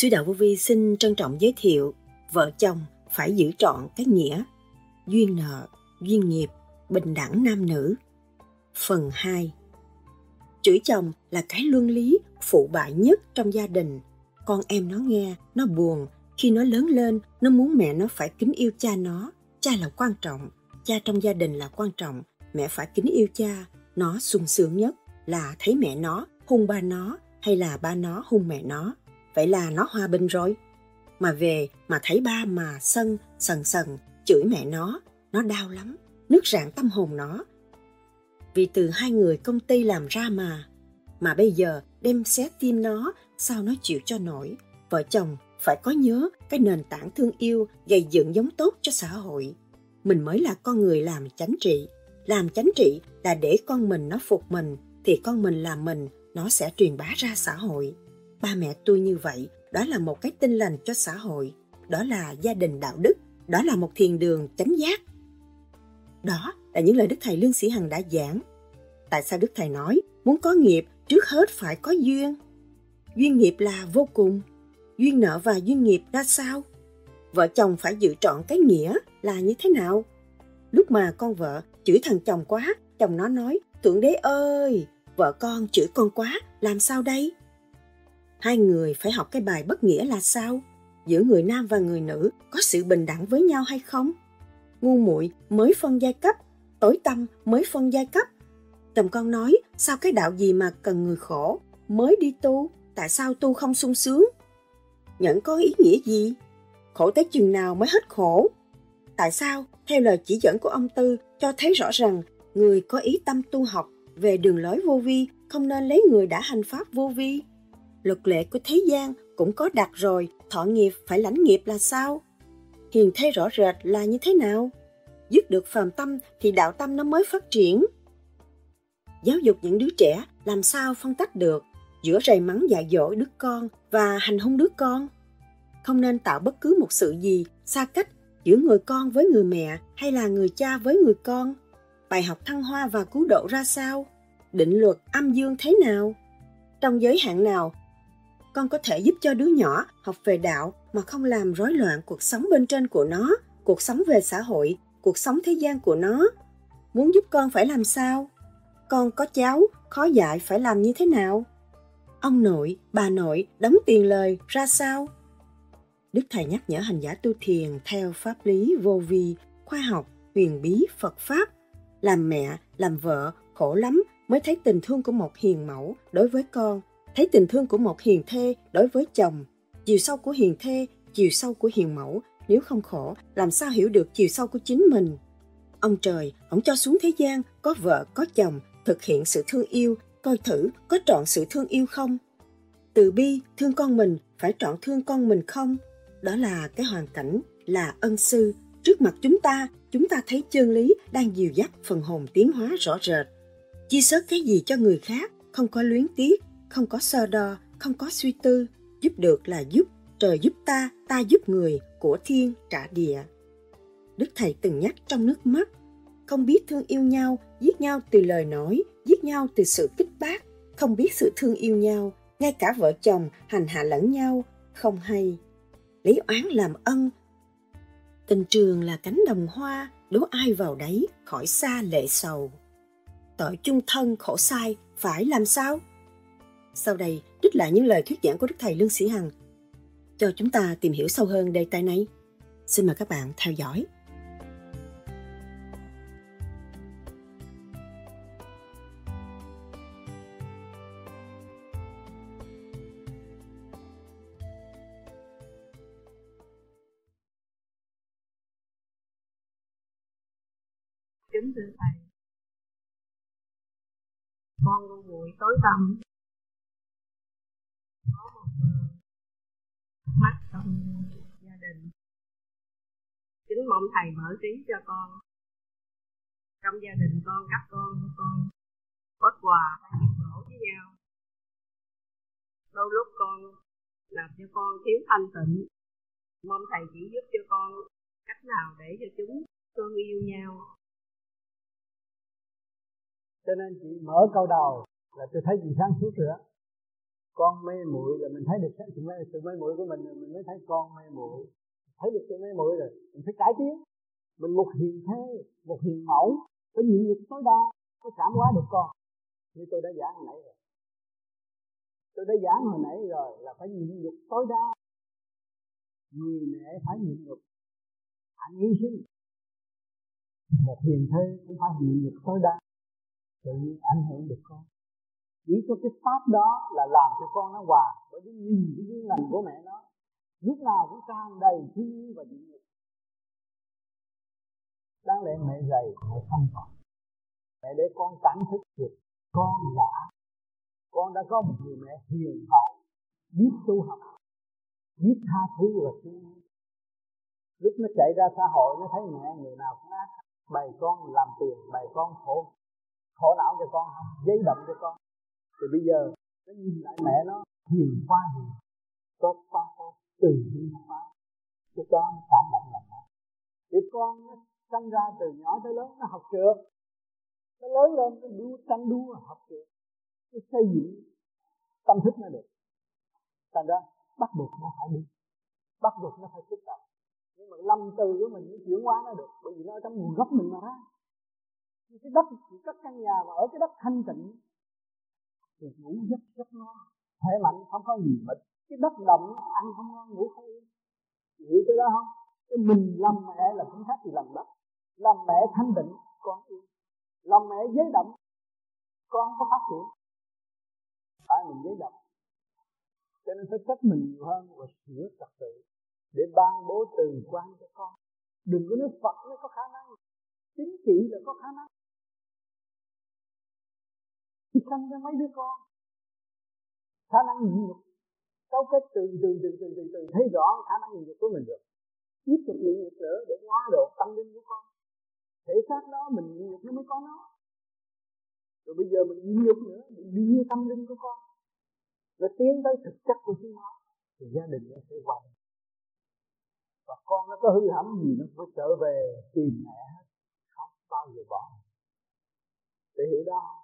sư đạo vô vi xin trân trọng giới thiệu vợ chồng phải giữ trọn cái nghĩa duyên nợ, duyên nghiệp, bình đẳng nam nữ. Phần 2 Chửi chồng là cái luân lý phụ bại nhất trong gia đình. Con em nó nghe, nó buồn. Khi nó lớn lên, nó muốn mẹ nó phải kính yêu cha nó. Cha là quan trọng, cha trong gia đình là quan trọng. Mẹ phải kính yêu cha. Nó sung sướng nhất là thấy mẹ nó hung ba nó hay là ba nó hung mẹ nó. Vậy là nó hòa bình rồi. Mà về mà thấy ba mà sân, sần sần, chửi mẹ nó, nó đau lắm, nước rạn tâm hồn nó. Vì từ hai người công ty làm ra mà, mà bây giờ đem xé tim nó, sao nó chịu cho nổi. Vợ chồng phải có nhớ cái nền tảng thương yêu gây dựng giống tốt cho xã hội. Mình mới là con người làm chánh trị. Làm chánh trị là để con mình nó phục mình, thì con mình làm mình, nó sẽ truyền bá ra xã hội. Ba mẹ tôi như vậy, đó là một cái tinh lành cho xã hội. Đó là gia đình đạo đức, đó là một thiền đường chánh giác. Đó là những lời Đức Thầy Lương Sĩ Hằng đã giảng. Tại sao Đức Thầy nói muốn có nghiệp trước hết phải có duyên? Duyên nghiệp là vô cùng. Duyên nợ và duyên nghiệp ra sao? Vợ chồng phải giữ trọn cái nghĩa là như thế nào? Lúc mà con vợ chửi thằng chồng quá, chồng nó nói, Thượng đế ơi, vợ con chửi con quá, làm sao đây? Hai người phải học cái bài bất nghĩa là sao? Giữa người nam và người nữ có sự bình đẳng với nhau hay không? Ngu muội mới phân giai cấp, tối tâm mới phân giai cấp. Chồng con nói, sao cái đạo gì mà cần người khổ, mới đi tu, tại sao tu không sung sướng? Nhẫn có ý nghĩa gì? Khổ tới chừng nào mới hết khổ? Tại sao, theo lời chỉ dẫn của ông Tư, cho thấy rõ rằng người có ý tâm tu học về đường lối vô vi không nên lấy người đã hành pháp vô vi. Luật lệ của thế gian cũng có đặt rồi, thọ nghiệp phải lãnh nghiệp là sao? Hiền thấy rõ rệt là như thế nào? Dứt được phàm tâm thì đạo tâm nó mới phát triển. Giáo dục những đứa trẻ làm sao phân tách được giữa rầy mắng dạy dỗ đứa con và hành hung đứa con? Không nên tạo bất cứ một sự gì xa cách giữa người con với người mẹ hay là người cha với người con. Bài học thăng hoa và cứu độ ra sao? Định luật âm dương thế nào? Trong giới hạn nào con có thể giúp cho đứa nhỏ học về đạo mà không làm rối loạn cuộc sống bên trên của nó, cuộc sống về xã hội, cuộc sống thế gian của nó. Muốn giúp con phải làm sao? Con có cháu, khó dạy phải làm như thế nào? Ông nội, bà nội đóng tiền lời ra sao? Đức thầy nhắc nhở hành giả tu thiền theo pháp lý vô vi, khoa học, huyền bí phật pháp. Làm mẹ, làm vợ khổ lắm mới thấy tình thương của một hiền mẫu đối với con thấy tình thương của một hiền thê đối với chồng, chiều sâu của hiền thê, chiều sâu của hiền mẫu. Nếu không khổ, làm sao hiểu được chiều sâu của chính mình? Ông trời, ông cho xuống thế gian, có vợ, có chồng, thực hiện sự thương yêu, coi thử có trọn sự thương yêu không? Từ bi, thương con mình, phải trọn thương con mình không? Đó là cái hoàn cảnh, là ân sư. Trước mặt chúng ta chúng ta thấy chân lý đang dìu dắt phần hồn tiến hóa rõ rệt. Chia sớt cái gì cho người khác, không có luyến tiếc không có so đo, không có suy tư, giúp được là giúp, trời giúp ta, ta giúp người, của thiên trả địa. Đức Thầy từng nhắc trong nước mắt, không biết thương yêu nhau, giết nhau từ lời nói, giết nhau từ sự kích bác, không biết sự thương yêu nhau, ngay cả vợ chồng hành hạ lẫn nhau, không hay. Lấy oán làm ân. Tình trường là cánh đồng hoa, đố ai vào đấy, khỏi xa lệ sầu. Tội chung thân khổ sai, phải làm sao? Sau đây, trích lại những lời thuyết giảng của Đức Thầy Lương Sĩ Hằng cho chúng ta tìm hiểu sâu hơn đề tài này. Xin mời các bạn theo dõi. kính thưa thầy con luôn buổi tối tăm mắt trong gia đình. Kính mong thầy mở trí cho con. Trong gia đình con, các con con bất hòa hay lỗ với nhau. Đôi lúc con làm cho con thiếu thanh tịnh. Mong thầy chỉ giúp cho con cách nào để cho chúng thương yêu nhau. Cho nên chị mở câu đầu là tôi thấy chị sáng suốt nữa con mê muội là mình thấy được sự mê sự mê muội của mình rồi mình mới thấy con mê muội. Thấy được sự mê muội rồi, mình phải cải tiến. Mình một hiền thê, một hiền mẫu, phải nhịn nhục tối đa, mới cảm hóa được con. Như tôi đã giảng hồi nãy rồi. Tôi đã giảng hồi nãy rồi là phải nhịn nhục tối đa. Người mẹ phải nhịn nhục hạnh hy sinh. Một hiền thê cũng phải nhịn nhục tối đa, tự nhiên ảnh hưởng được con chỉ có cái pháp đó là làm cho con nó hòa. Bởi vì nhìn cái duyên lành của mẹ nó, lúc nào cũng tràn đầy thiên nhiên và duyên lành đáng lẽ mẹ dày mẹ không còn mẹ để con cảm thức được con đã con đã có một người mẹ hiền hậu, biết tu học, biết tha thứ và thương lúc nó chạy ra xã hội, nó thấy mẹ người nào cũng ác. Bày con làm tiền, bày con khổ khổ não cho con, giấy động cho con thì bây giờ nó nhìn lại mẹ nó, hiền quá hiền. Tốt quá tốt, từ bi quá. Cái đó nó cảm động lòng mẹ thì con nó sinh ra từ nhỏ tới lớn nó học trượt nó lớn lên nó đua tranh đua học trượt nó xây dựng tâm thức nó được. Thành ra bắt buộc nó phải đi. Bắt buộc nó phải tiếp cận nhưng mà lâm từ của mình nó chuyển hóa nó được. Bởi vì nó ở trong nguồn gốc mình mà ra. Cái đất, cái căn nhà mà ở cái đất thanh tịnh thì ngủ rất rất ngon khỏe mạnh, không có gì mệt cái đất đồng ăn không ngon, ngủ không yên. Hiểu cái đó không? Cái mình làm mẹ là cũng khác gì làm đất. Làm mẹ thanh định, con yên. Làm mẹ giới động con không có phát triển. Phải mình giới động cho nên phải trách mình nhiều hơn và sửa trật tự để ban bố từ quan cho con. Đừng có nói Phật mới có khả năng, chính trị là có khả năng thì sanh ra mấy đứa con. Khả năng nhịn nhục cấu kết từ từ từ từ từ từ. Thấy rõ khả năng nhịn nhục của mình được. Tiếp tục nhịn nhục nữa để hóa độ tâm linh của con. Thể xác đó mình nhịn nhục nó mới có nó. Rồi bây giờ mình nhịn nhục nữa, mình đưa tâm linh của con. Nó tiến tới thực chất của chúng nó, thì gia đình nó sẽ hoàn và con nó có hư hỏng gì, nó phải trở về tìm mẹ hết. Không bao giờ bỏ. Để hiểu đó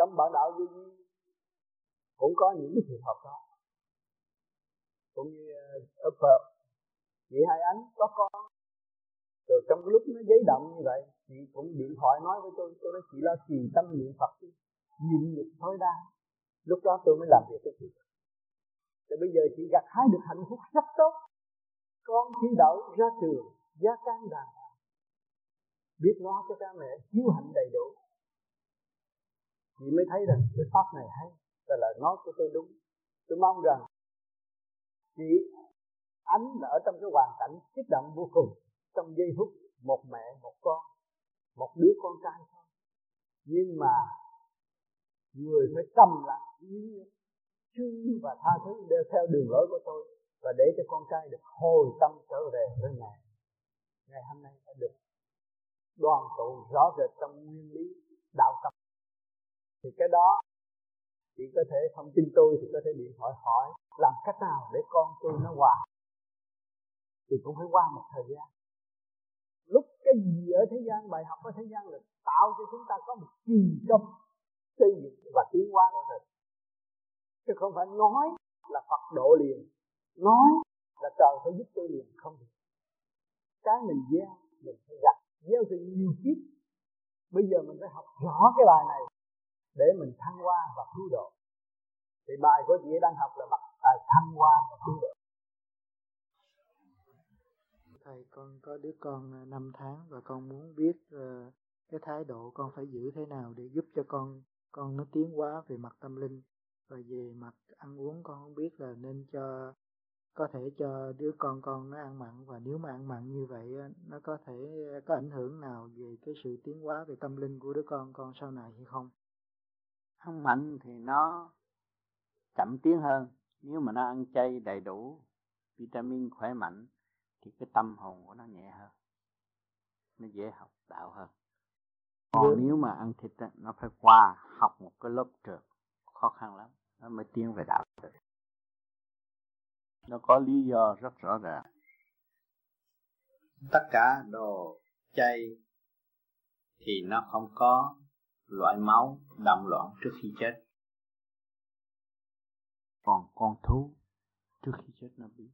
trong bản đạo vô vi cũng có những cái trường hợp đó. Cũng như ờ, ở Phật chị hai ánh có con. Rồi trong cái lúc nó giấy động như vậy, chị cũng điện thoại nói với tôi tôi nói, chị lo trì tâm niệm Phật đi nhịn nhục thôi đa lúc đó tôi mới làm việc với chị. Thì bây giờ chị gặt hái được hạnh phúc rất tốt. Con thi đậu ra trường, gia can đàng hoàng. Biết lo cho cha mẹ hiếu hạnh đầy đủ chị mới thấy rằng cái pháp này hay và là nói của tôi đúng. Tôi mong rằng chị ánh là ở trong cái hoàn cảnh kích động vô cùng trong giây phút một mẹ, một con, một đứa con trai thôi. Nhưng mà người phải cầm lặng thương và tha thứ đều theo đường lối của tôi và để cho con trai được hồi tâm trở về với mẹ. Ngày hôm nay đã được đoàn tụ rõ rệt trong nguyên lý đạo tâm thì cái đó chị có thể không tin tôi thì có thể điện thoại hỏi làm cách nào để con tôi nó hòa. Thì cũng phải qua một thời gian. Lúc cái gì ở thế gian, bài học ở thế gian là tạo cho chúng ta có một kỳ công xây dựng và tiến hóa nữa mình chứ không phải nói là Phật độ liền, nói là trời phải giúp tôi liền, không được. Cái mình gieo, mình phải gặt gieo từ nhiều kiếp. Bây giờ mình phải học rõ cái bài này để mình thăng hoa và cứu độ. Thì bài của chị đang học là mặt tài thăng hoa và cứu độ. Thầy con có đứa con à, 5 tháng và con muốn biết uh, cái thái độ con phải giữ thế nào để giúp cho con con nó tiến hóa về mặt tâm linh và về mặt ăn uống. Con không biết là nên cho có thể cho đứa con con nó ăn mặn và nếu mà ăn mặn như vậy nó có thể có ảnh hưởng nào về cái sự tiến hóa về tâm linh của đứa con con sau này hay không? Ăn mặn thì nó chậm tiến hơn. Nếu mà nó ăn chay đầy đủ vitamin khỏe mạnh thì cái tâm hồn của nó nhẹ hơn. Nó dễ học đạo hơn. Còn nếu mà ăn thịt nó phải qua học một cái lớp trượt khó khăn lắm nó mới tiến về đạo được. Nó có lý do rất rõ ràng. Tất cả đồ chay thì nó không có loại máu đậm loạn trước khi chết. Còn con thú trước khi chết nó biết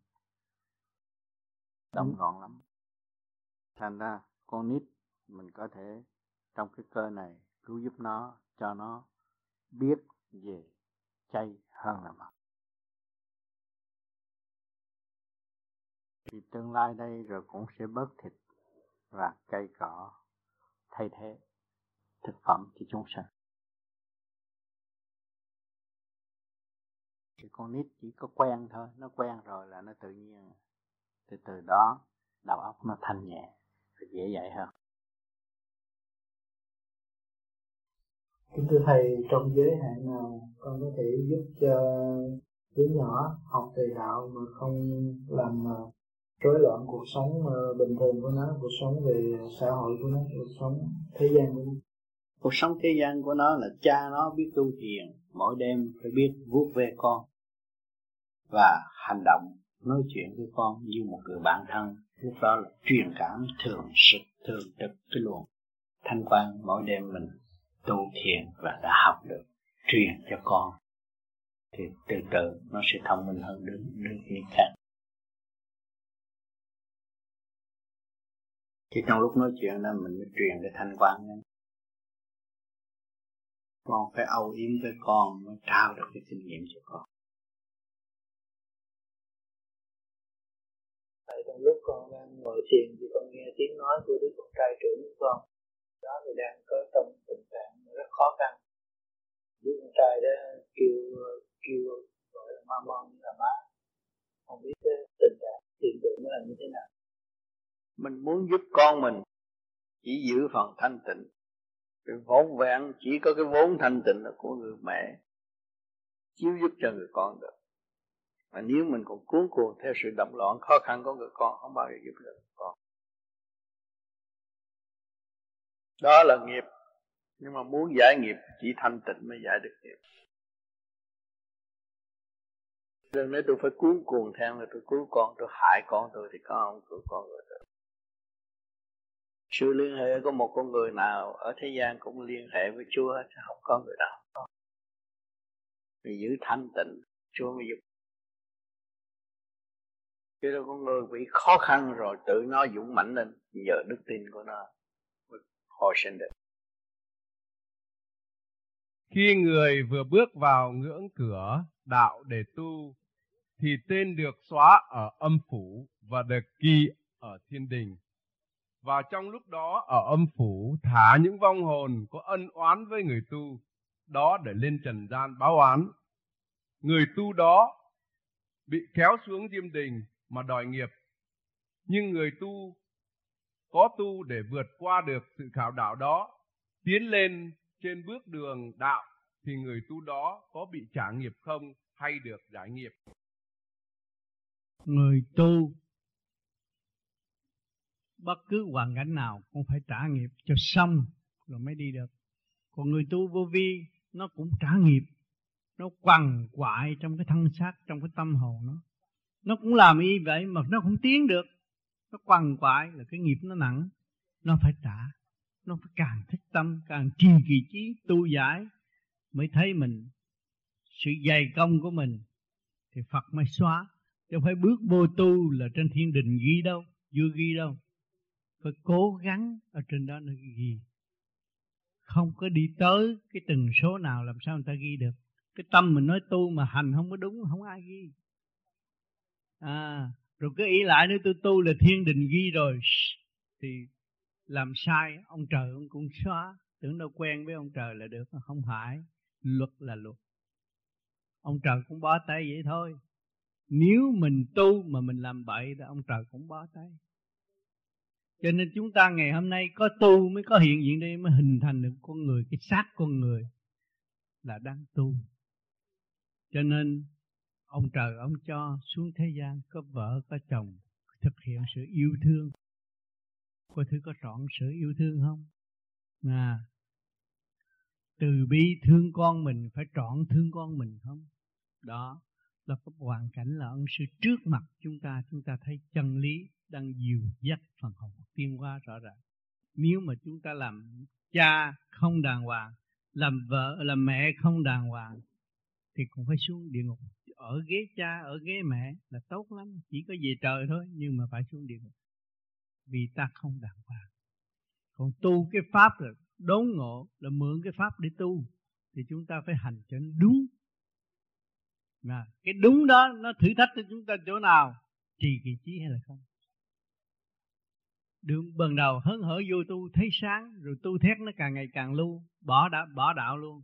động loạn lắm. Thành ra con nít mình có thể trong cái cơ này cứu giúp nó cho nó biết về chay hơn là mặn thì tương lai đây rồi cũng sẽ bớt thịt và cây cỏ thay thế thực phẩm cho chúng sanh thì con nít chỉ có quen thôi nó quen rồi là nó tự nhiên từ từ đó đầu óc nó thanh nhẹ và dễ dạy hơn Kính thưa Thầy, trong giới hạn nào con có thể giúp cho đứa nhỏ học về đạo mà không làm ờ, rối loạn cuộc sống ờ, bình thường của nó, cuộc sống về xã hội của nó, cuộc sống thế gian của nó? Cuộc sống thế gian của nó là cha nó biết tu thiền, mỗi đêm phải biết vuốt ve con và hành động nói chuyện với con như một người bạn thân. Lúc đó là truyền cảm thường sự thường trực cái luồng thanh quan mỗi đêm mình tu thiền và đã học được truyền cho con. Thì từ từ nó sẽ thông minh hơn đứa đứa kia khác. Thì trong lúc nói chuyện đó mình mới truyền cái thanh quan nên con phải âu yếm với con mới trao được cái kinh nghiệm cho con. Tại trong lúc con đang ngồi thiền thì con nghe tiếng nói của đứa con trai trưởng của con. Đó thì đang có trong tình trạng rất khó khăn. Đứa con trai đó kêu kêu gọi là ma mon là má. Không biết cái tình trạng hiện tượng nó là như thế nào. Mình muốn giúp con mình chỉ giữ phần thanh tịnh cái vốn vẹn chỉ có cái vốn thanh tịnh là của người mẹ, chiếu giúp cho người con được. Mà nếu mình còn cuốn cuồng theo sự động loạn khó khăn của người con, không bao giờ giúp được con. Đó là nghiệp. Nhưng mà muốn giải nghiệp, chỉ thanh tịnh mới giải được nghiệp. Đừng nói tôi phải cuốn cuồng theo là tôi cứu con, tôi hại con tôi thì có ông cứu con rồi sự liên hệ của một con người nào ở thế gian cũng liên hệ với Chúa, chứ không có người nào vì giữ thanh tịnh, Chúa mới giúp. Chứ đâu con người bị khó khăn rồi, tự nó dũng mạnh lên giờ đức tin của nó hồi sinh được. Khi người vừa bước vào ngưỡng cửa đạo để tu, thì tên được xóa ở âm phủ và được ghi ở thiên đình và trong lúc đó, ở âm phủ, thả những vong hồn có ân oán với người tu, đó để lên trần gian báo oán người tu đó bị kéo xuống diêm đình mà đòi nghiệp. Nhưng người tu có tu để vượt qua được sự khảo đạo đó, tiến lên trên bước đường đạo, thì người tu đó có bị trả nghiệp không hay được giải nghiệp? Người tu bất cứ hoàn cảnh nào cũng phải trả nghiệp cho xong rồi mới đi được. Còn người tu vô vi, nó cũng trả nghiệp, nó quằn quại trong cái thân xác, trong cái tâm hồn nó. Nó cũng làm y vậy mà nó không tiến được. Nó quằn quại là cái nghiệp nó nặng, nó phải trả, nó phải càng thích tâm, càng trì kỳ trí, tu giải mới thấy mình, sự dày công của mình thì Phật mới xóa. Chứ phải bước vô tu là trên thiên đình ghi đâu, chưa ghi đâu phải cố gắng ở trên đó nó ghi. Không có đi tới cái từng số nào làm sao người ta ghi được. Cái tâm mình nói tu mà hành không có đúng, không ai ghi. À rồi cứ ý lại nếu tôi tu là thiên đình ghi rồi. Thì làm sai, ông trời ông cũng xóa. Tưởng đâu quen với ông trời là được không phải. Luật là luật. Ông trời cũng bó tay vậy thôi. Nếu mình tu mà mình làm bậy thì ông trời cũng bó tay cho nên chúng ta ngày hôm nay có tu mới có hiện diện đây mới hình thành được con người, cái xác con người là đang tu. Cho nên ông trời ông cho xuống thế gian có vợ, có chồng, thực hiện sự yêu thương. Có thứ có trọn sự yêu thương không? À từ bi thương con mình phải trọn thương con mình không? Đó là cái hoàn cảnh là ân sư trước mặt chúng ta chúng ta thấy chân lý đang dìu dắt phần hồn tiên hóa rõ ràng. Nếu mà chúng ta làm cha không đàng hoàng, làm vợ, làm mẹ không đàng hoàng, thì cũng phải xuống địa ngục. Ở ghế cha, ở ghế mẹ là tốt lắm, chỉ có về trời thôi, nhưng mà phải xuống địa ngục. Vì ta không đàng hoàng. Còn tu cái pháp là đốn ngộ, là mượn cái pháp để tu, thì chúng ta phải hành cho đúng mà cái đúng đó nó thử thách cho chúng ta chỗ nào? Trì kỳ trí hay là không? Đường bần đầu hớn hở vô tu thấy sáng, rồi tu thét nó càng ngày càng lưu, bỏ đã bỏ đạo luôn.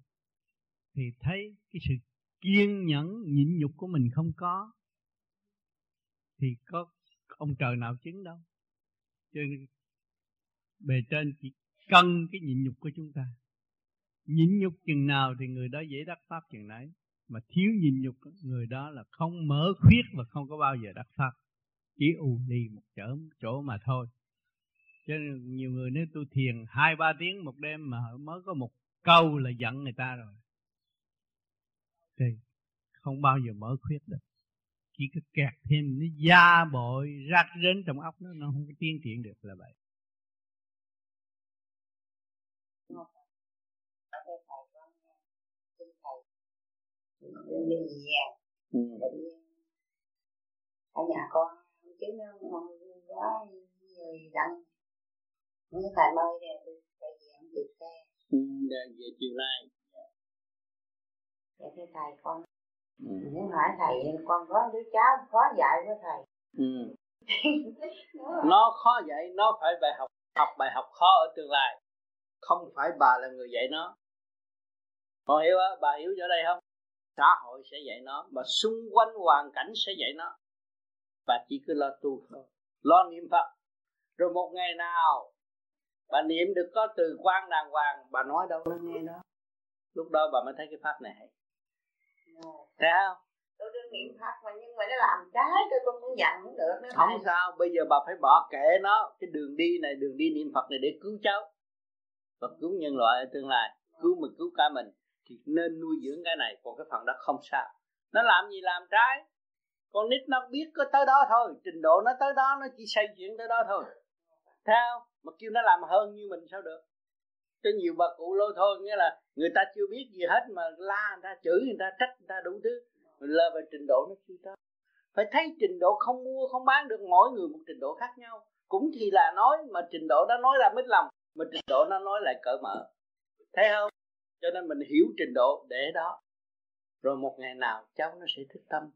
Thì thấy cái sự kiên nhẫn, nhịn nhục của mình không có, thì có ông trời nào chứng đâu. Cho nên bề trên chỉ cần cái nhịn nhục của chúng ta. Nhịn nhục chừng nào thì người đó dễ đắc pháp chừng nấy mà thiếu nhìn nhục, người đó là không mở khuyết và không có bao giờ đắc pháp. Chỉ ù đi một chỗ chỗ mà thôi. Cho nên nhiều người nếu tu thiền hai, ba tiếng một đêm mà mới có một câu là giận người ta rồi. Thì không bao giờ mở khuyết được. Chỉ có kẹt thêm, nó da bội rác rến trong óc nó nó không có tiến triển được là vậy. Đi về ừ. ở nhà con chứ nó không quá người đặng không phải mời để tôi về ăn tiệc xe ừ, để về chiều nay để thưa thầy con. Ừ. muốn hỏi thầy con có đứa cháu khó dạy với thầy? Ừ. nó khó dạy nó phải bài học học bài học khó ở tương lai. Không phải bà là người dạy nó. Con hiểu á bà hiểu ở đây không xã hội sẽ dạy nó và xung quanh hoàn cảnh sẽ dạy nó. Và chỉ cứ lo tu thôi. Lo niệm phật. Rồi một ngày nào bà niệm được có từ quan đàng hoàng bà nói đâu nó nghe đó. Lúc đó bà mới thấy cái pháp này hay. Thấy không? Tôi đương niệm pháp mà nhưng mà nó làm trái tôi không muốn giận cũng được nữa không này. sao bây giờ bà phải bỏ kệ nó. Cái đường đi này đường đi niệm phật này để cứu cháu. Và cứu nhân loại ở tương lai. Cứu mình cứu cả mình thì nên nuôi dưỡng cái này. Còn cái phần đó không sao. Nó làm gì làm trái. Con nít nó biết có tới đó thôi. Trình độ nó tới đó, nó chỉ xây chuyện tới đó thôi. Theo mà kêu nó làm hơn như mình sao được? Cho nhiều bà cụ lôi thôi, nghĩa là người ta chưa biết gì hết mà la người ta, chửi người ta, trách người ta đủ thứ. Mình lơ về trình độ nó chưa tới. Phải thấy trình độ không mua, không bán được. Mỗi người một trình độ khác nhau. Cũng thì là nói, mà trình độ đó nói ra mít lòng. Mà trình độ nó nói lại cởi mở. Thấy không? Cho nên mình hiểu trình độ để đó. Rồi một ngày nào cháu nó sẽ thức tâm.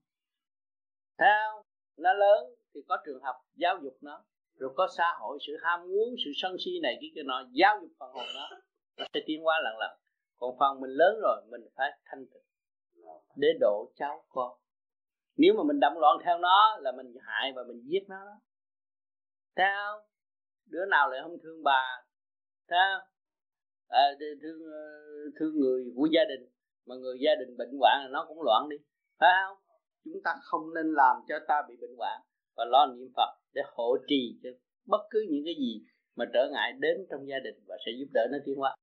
Thấy không nó lớn thì có trường học giáo dục nó. Rồi có xã hội, sự ham muốn, sự sân si này kia kia nọ, giáo dục phần hồn nó. Nó sẽ tiến hóa lần lần. Còn phần mình lớn rồi, mình phải thanh tịnh. Để độ cháu con. Nếu mà mình động loạn theo nó là mình hại và mình giết nó đó. Thấy không đứa nào lại không thương bà? Thấy không à, thương ờ, thương người của gia đình mà người gia đình bệnh hoạn là nó cũng loạn đi. Phải không? Chúng ta không nên làm cho ta bị bệnh hoạn và lo niệm phật để hộ trì cho bất cứ những cái gì mà trở ngại đến trong gia đình và sẽ giúp đỡ nó tiến hóa.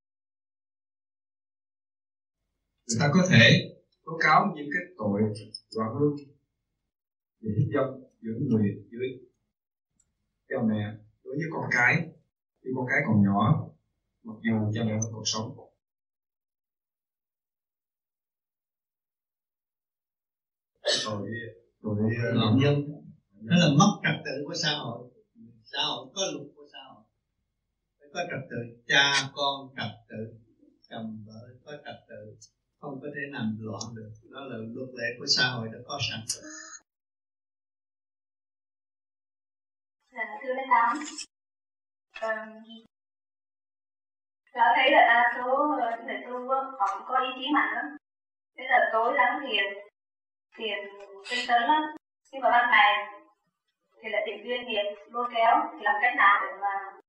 Người ta có thể tố cáo những cái tội loạn luân để hiếp dâm giữa người dưới. Cha mẹ đối với con cái khi con cái còn nhỏ mặc dù cha mẹ vẫn còn sống rồi rồi nạn nhân đó là mất trật tự của xã hội. Xã hội có luật của xã hội. Phải có trật tự. Cha con trật tự. Chồng vợ có trật tự. Không có thể làm loạn được. Đó là luật lệ của xã hội đã có sẵn rồi. Dạ thưa đại tám đó thấy là đa số ờ, người tu ờ, họ cũng có ý chí mạnh lắm. Thế là tối lắm thiền, thiền tinh tấn lắm. Nhưng mà ban ngày thì lại tìm duyên nghiệp lôi kéo làm cách nào để mà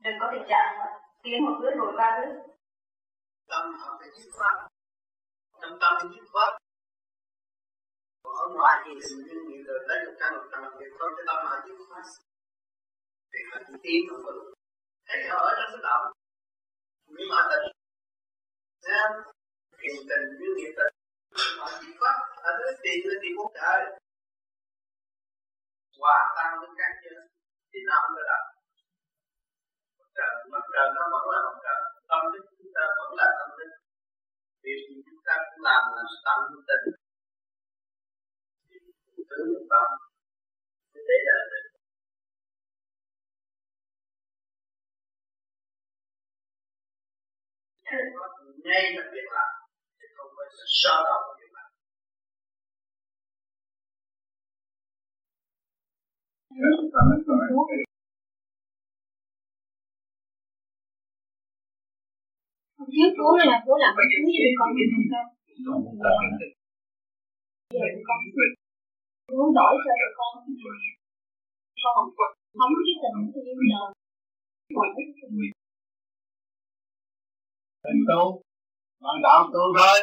đừng có tình trạng tiến một bước rồi ba bước. Tâm họ phải dứt khoát, tâm tâm dứt khoát. Ở ngoài thì sự duyên nghiệp rồi lấy được căn một trăm việc thôi cái tâm họ dứt khoát. Thì họ chỉ tiến một bước thấy họ ở trong cái động nhưng mà tình xem kiềm tình như nghiệp tình. Mà chỉ có ở dưới tiền lên thì cũng trời hòa tan với các chân thì nó không có đập mặt trời mặt trời nó vẫn là mặt trời. Tâm thức chúng ta vẫn là tâm thức. Việc gì chúng ta cũng làm là tâm tình. Tưởng tâm. Lúc đó thế là ngay là việc làm chứ không phải sự so đo của việc làm. Trước bố là bố làm cái cho con được không? Giờ con bố đổi cho tụi con con không cái tình yêu đời Tình tu Bạn đạo tu thôi.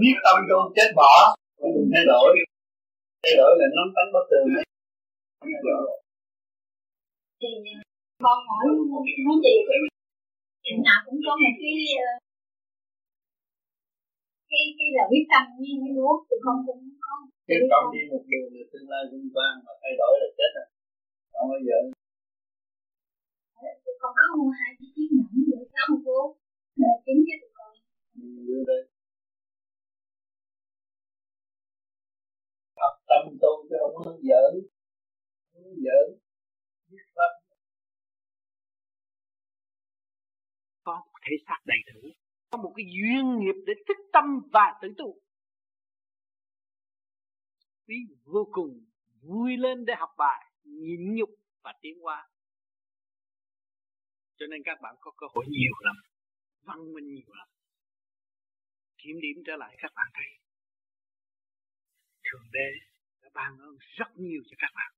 Biết tâm tu chết bỏ. Đừng thay đổi. Thay đổi là nắm tánh bất tường. Thì con hỏi nói gì chuyện nào cũng có một cái cái cái là quyết tâm như như bố thì con cũng có. Quyết tâm đi một đường là tương lai vinh quang Mà thay đổi là chết à Không bao giờ con không hai cái chiếc nhẫn để không bố để chính cho tụi con. Ừ, Học tâm tu chứ không hướng dẫn. Hướng dẫn. Biết pháp. Có một thể xác đầy đủ. Có một cái duyên nghiệp để thức tâm và tự tu. Quý vô cùng vui lên để học bài nhịn nhục và tiến hóa cho nên các bạn có cơ hội nhiều lắm, văn minh nhiều lắm. Kiểm điểm trở lại các bạn thấy thượng đế đã ban ơn rất nhiều cho các bạn,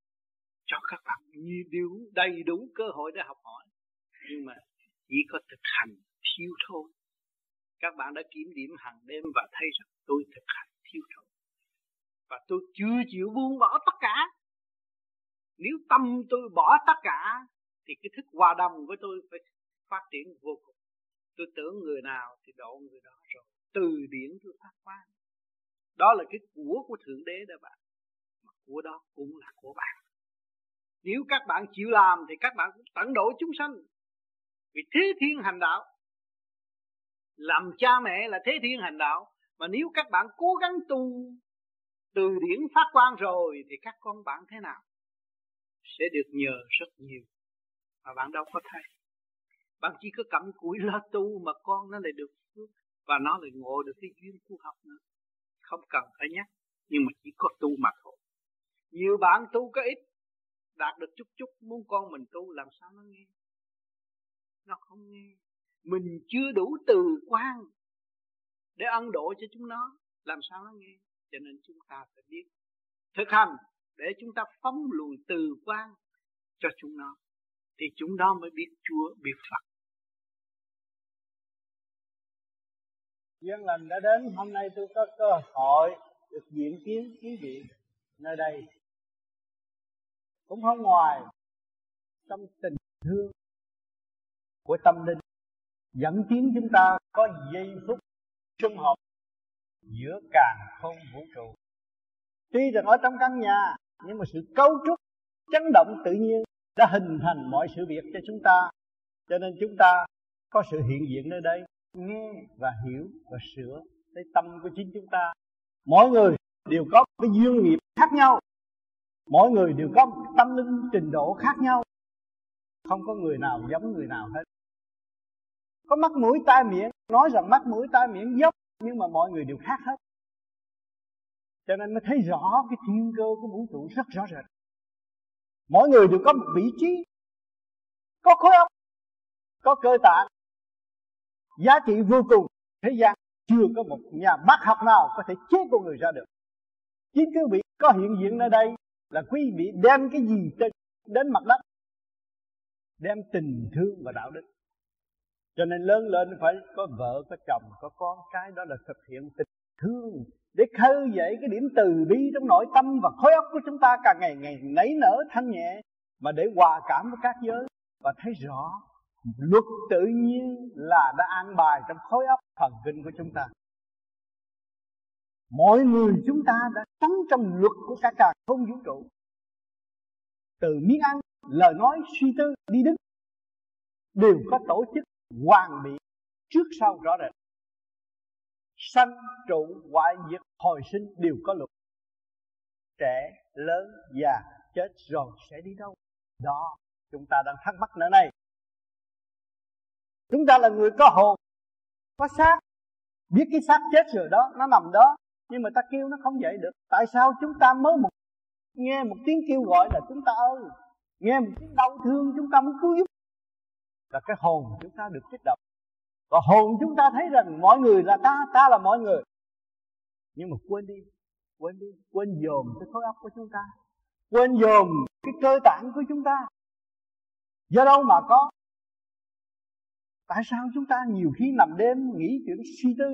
cho các bạn nhiều điều đầy đủ cơ hội để học hỏi. Nhưng mà chỉ có thực hành thiếu thôi các bạn đã kiểm điểm hàng đêm và thấy rằng tôi thực hành thiếu thôi và tôi chưa chịu buông bỏ tất cả. Nếu tâm tôi bỏ tất cả thì cái thức hòa đồng với tôi phải phát triển vô cùng. Tôi tưởng người nào thì độ người đó rồi. Từ điển tôi phát quang. Đó là cái của của thượng đế đó bạn. Mà của đó cũng là của bạn. Nếu các bạn chịu làm thì các bạn cũng tận độ chúng sanh. Vì thế thiên hành đạo, làm cha mẹ là thế thiên hành đạo. Mà nếu các bạn cố gắng tu, từ điển phát quang rồi thì các con bạn thế nào? Sẽ được nhờ rất nhiều mà bạn đâu có thấy. Bạn chỉ có cầm cúi lo tu mà con nó lại được phước và nó lại ngộ được cái duyên tu học nữa. Không cần phải nhắc, nhưng mà chỉ có tu mà thôi. Nhiều bạn tu có ít, đạt được chút chút, muốn con mình tu làm sao nó nghe? Nó không nghe. Mình chưa đủ từ quan để ân độ cho chúng nó, làm sao nó nghe? Cho nên chúng ta phải biết thực hành để chúng ta phóng lùi từ quan cho chúng nó thì chúng đó mới biết Chúa, biết Phật. Duyên lành đã đến, hôm nay tôi có cơ hội được diễn kiến quý vị nơi đây. Cũng không ngoài, trong tình thương của tâm linh, dẫn tiến chúng ta có giây phút trung hợp giữa càng không vũ trụ. Tuy rằng ở trong căn nhà, nhưng mà sự cấu trúc chấn động tự nhiên đã hình thành mọi sự việc cho chúng ta. Cho nên chúng ta có sự hiện diện nơi đây, nghe và hiểu và sửa lấy tâm của chính chúng ta. Mỗi người đều có cái duyên nghiệp khác nhau. Mỗi người đều có một tâm linh trình độ khác nhau. Không có người nào giống người nào hết. Có mắt mũi tai miệng, nói rằng mắt mũi tai miệng giống nhưng mà mọi người đều khác hết. Cho nên mới thấy rõ cái thiên cơ của vũ trụ rất rõ rệt mỗi người đều có một vị trí. Có khối óc, có cơ tạng. Giá trị vô cùng. Thế gian chưa có một nhà bác học nào có thể chế con người ra được. Chính quý vị có hiện diện ở đây là quý vị đem cái gì đến mặt đất? Đem tình thương và đạo đức. Cho nên lớn lên phải có vợ, có chồng, có con, cái đó là thực hiện tình thương để khơi dậy cái điểm từ bi trong nội tâm và khối óc của chúng ta càng ngày ngày nảy nở thanh nhẹ, mà để hòa cảm với các giới. Và thấy rõ, luật tự nhiên là đã an bài trong khối óc thần kinh của chúng ta. Mọi người chúng ta đã sống trong luật của cả càng không vũ trụ. Từ miếng ăn, lời nói, suy tư, đi đứng đều có tổ chức hoàn bị trước sau rõ rệt sanh trụ hoại diệt hồi sinh đều có luật. Trẻ, lớn già chết rồi sẽ đi đâu? Đó, chúng ta đang thắc mắc nữa này. Chúng ta là người có hồn, có xác. Biết cái xác chết rồi đó, nó nằm đó, nhưng mà ta kêu nó không dậy được. Tại sao chúng ta mới một, nghe một tiếng kêu gọi là chúng ta ơi? Nghe một tiếng đau thương chúng ta muốn cứu giúp. Là cái hồn chúng ta được kích động và hồn chúng ta thấy rằng mọi người là ta ta là mọi người. Nhưng mà quên đi quên đi, quên dồn cái khối óc của chúng ta. Quên dồn cái cơ tạng của chúng ta. Do đâu mà có? Tại sao chúng ta nhiều khi nằm đêm nghĩ chuyện suy tư,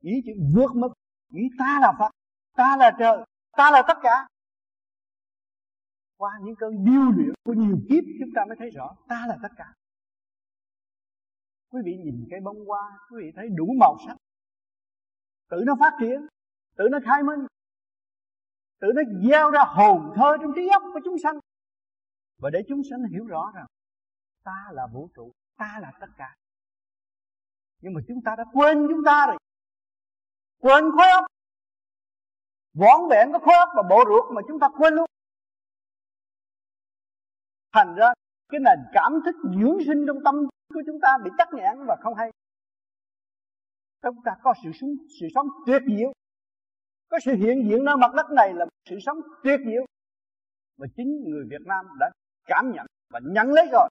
nghĩ chuyện vượt mức nghĩ ta là phật, ta là trời, ta là tất cả? Qua những cơn điêu luyện của nhiều kiếp chúng ta mới thấy rõ, ta là tất cả quý vị nhìn cái bông hoa, quý vị thấy đủ màu sắc. Tự nó phát triển, tự nó khai minh, tự nó gieo ra hồn thơ trong trí óc của chúng sanh. Và để chúng sanh hiểu rõ rằng, ta là vũ trụ, ta là tất cả. Nhưng mà chúng ta đã quên chúng ta rồi. Quên khối óc. Vỏn vẹn có khối óc và bộ ruột mà chúng ta quên luôn. Thành ra cái nền cảm thức dưỡng sinh trong tâm của chúng ta bị tắc nghẽn và không hay. Chúng ta có sự sống sự sống tuyệt diệu. Có sự hiện diện nơi mặt đất này là sự sống tuyệt diệu. Mà chính người Việt Nam đã cảm nhận và nhận lấy rồi.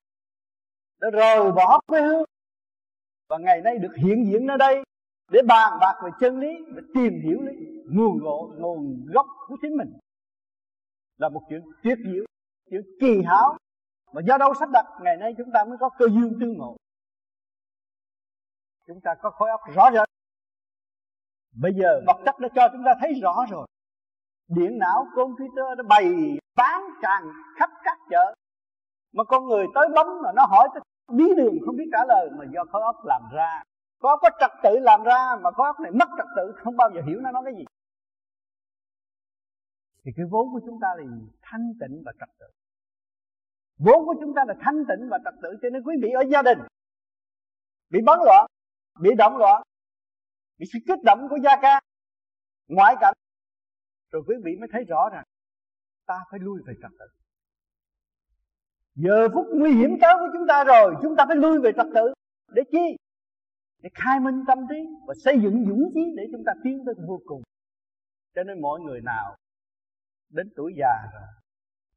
Đã rời bỏ quê hương. Và ngày nay được hiện diện nơi đây để bàn bạc về chân lý, để tìm hiểu lý nguồn gốc nguồn gốc của chính mình. Là một chuyện tuyệt diệu chuyện kỳ hảo mà do đâu sắp đặt, ngày nay chúng ta mới có cơ duyên tương ngộ. Chúng ta có khối óc rõ rệt. Bây giờ vật chất đã cho chúng ta thấy rõ rồi. Điện não, computer nó bày bán tràn khắp các chợ. Mà con người tới bấm mà nó hỏi tới bí đường không biết trả lời mà do khối óc làm ra. Có có trật tự làm ra mà khối óc này mất trật tự, không bao giờ hiểu nó nói cái gì. Thì cái vốn của chúng ta là thanh tịnh và trật tự vốn của chúng ta là thanh tịnh và trật tự, cho nên quý vị ở gia đình bị bấn loạn, bị động loạn, bị sự kích động của gia ca, ngoại cảnh, rồi quý vị mới thấy rõ rằng ta phải lui về trật tự. Giờ phút nguy hiểm tới của chúng ta rồi, chúng ta phải lui về trật tự để chi? Để khai minh tâm trí và xây dựng dũng chí để chúng ta tiến tới vô cùng. Cho nên mọi người nào đến tuổi già rồi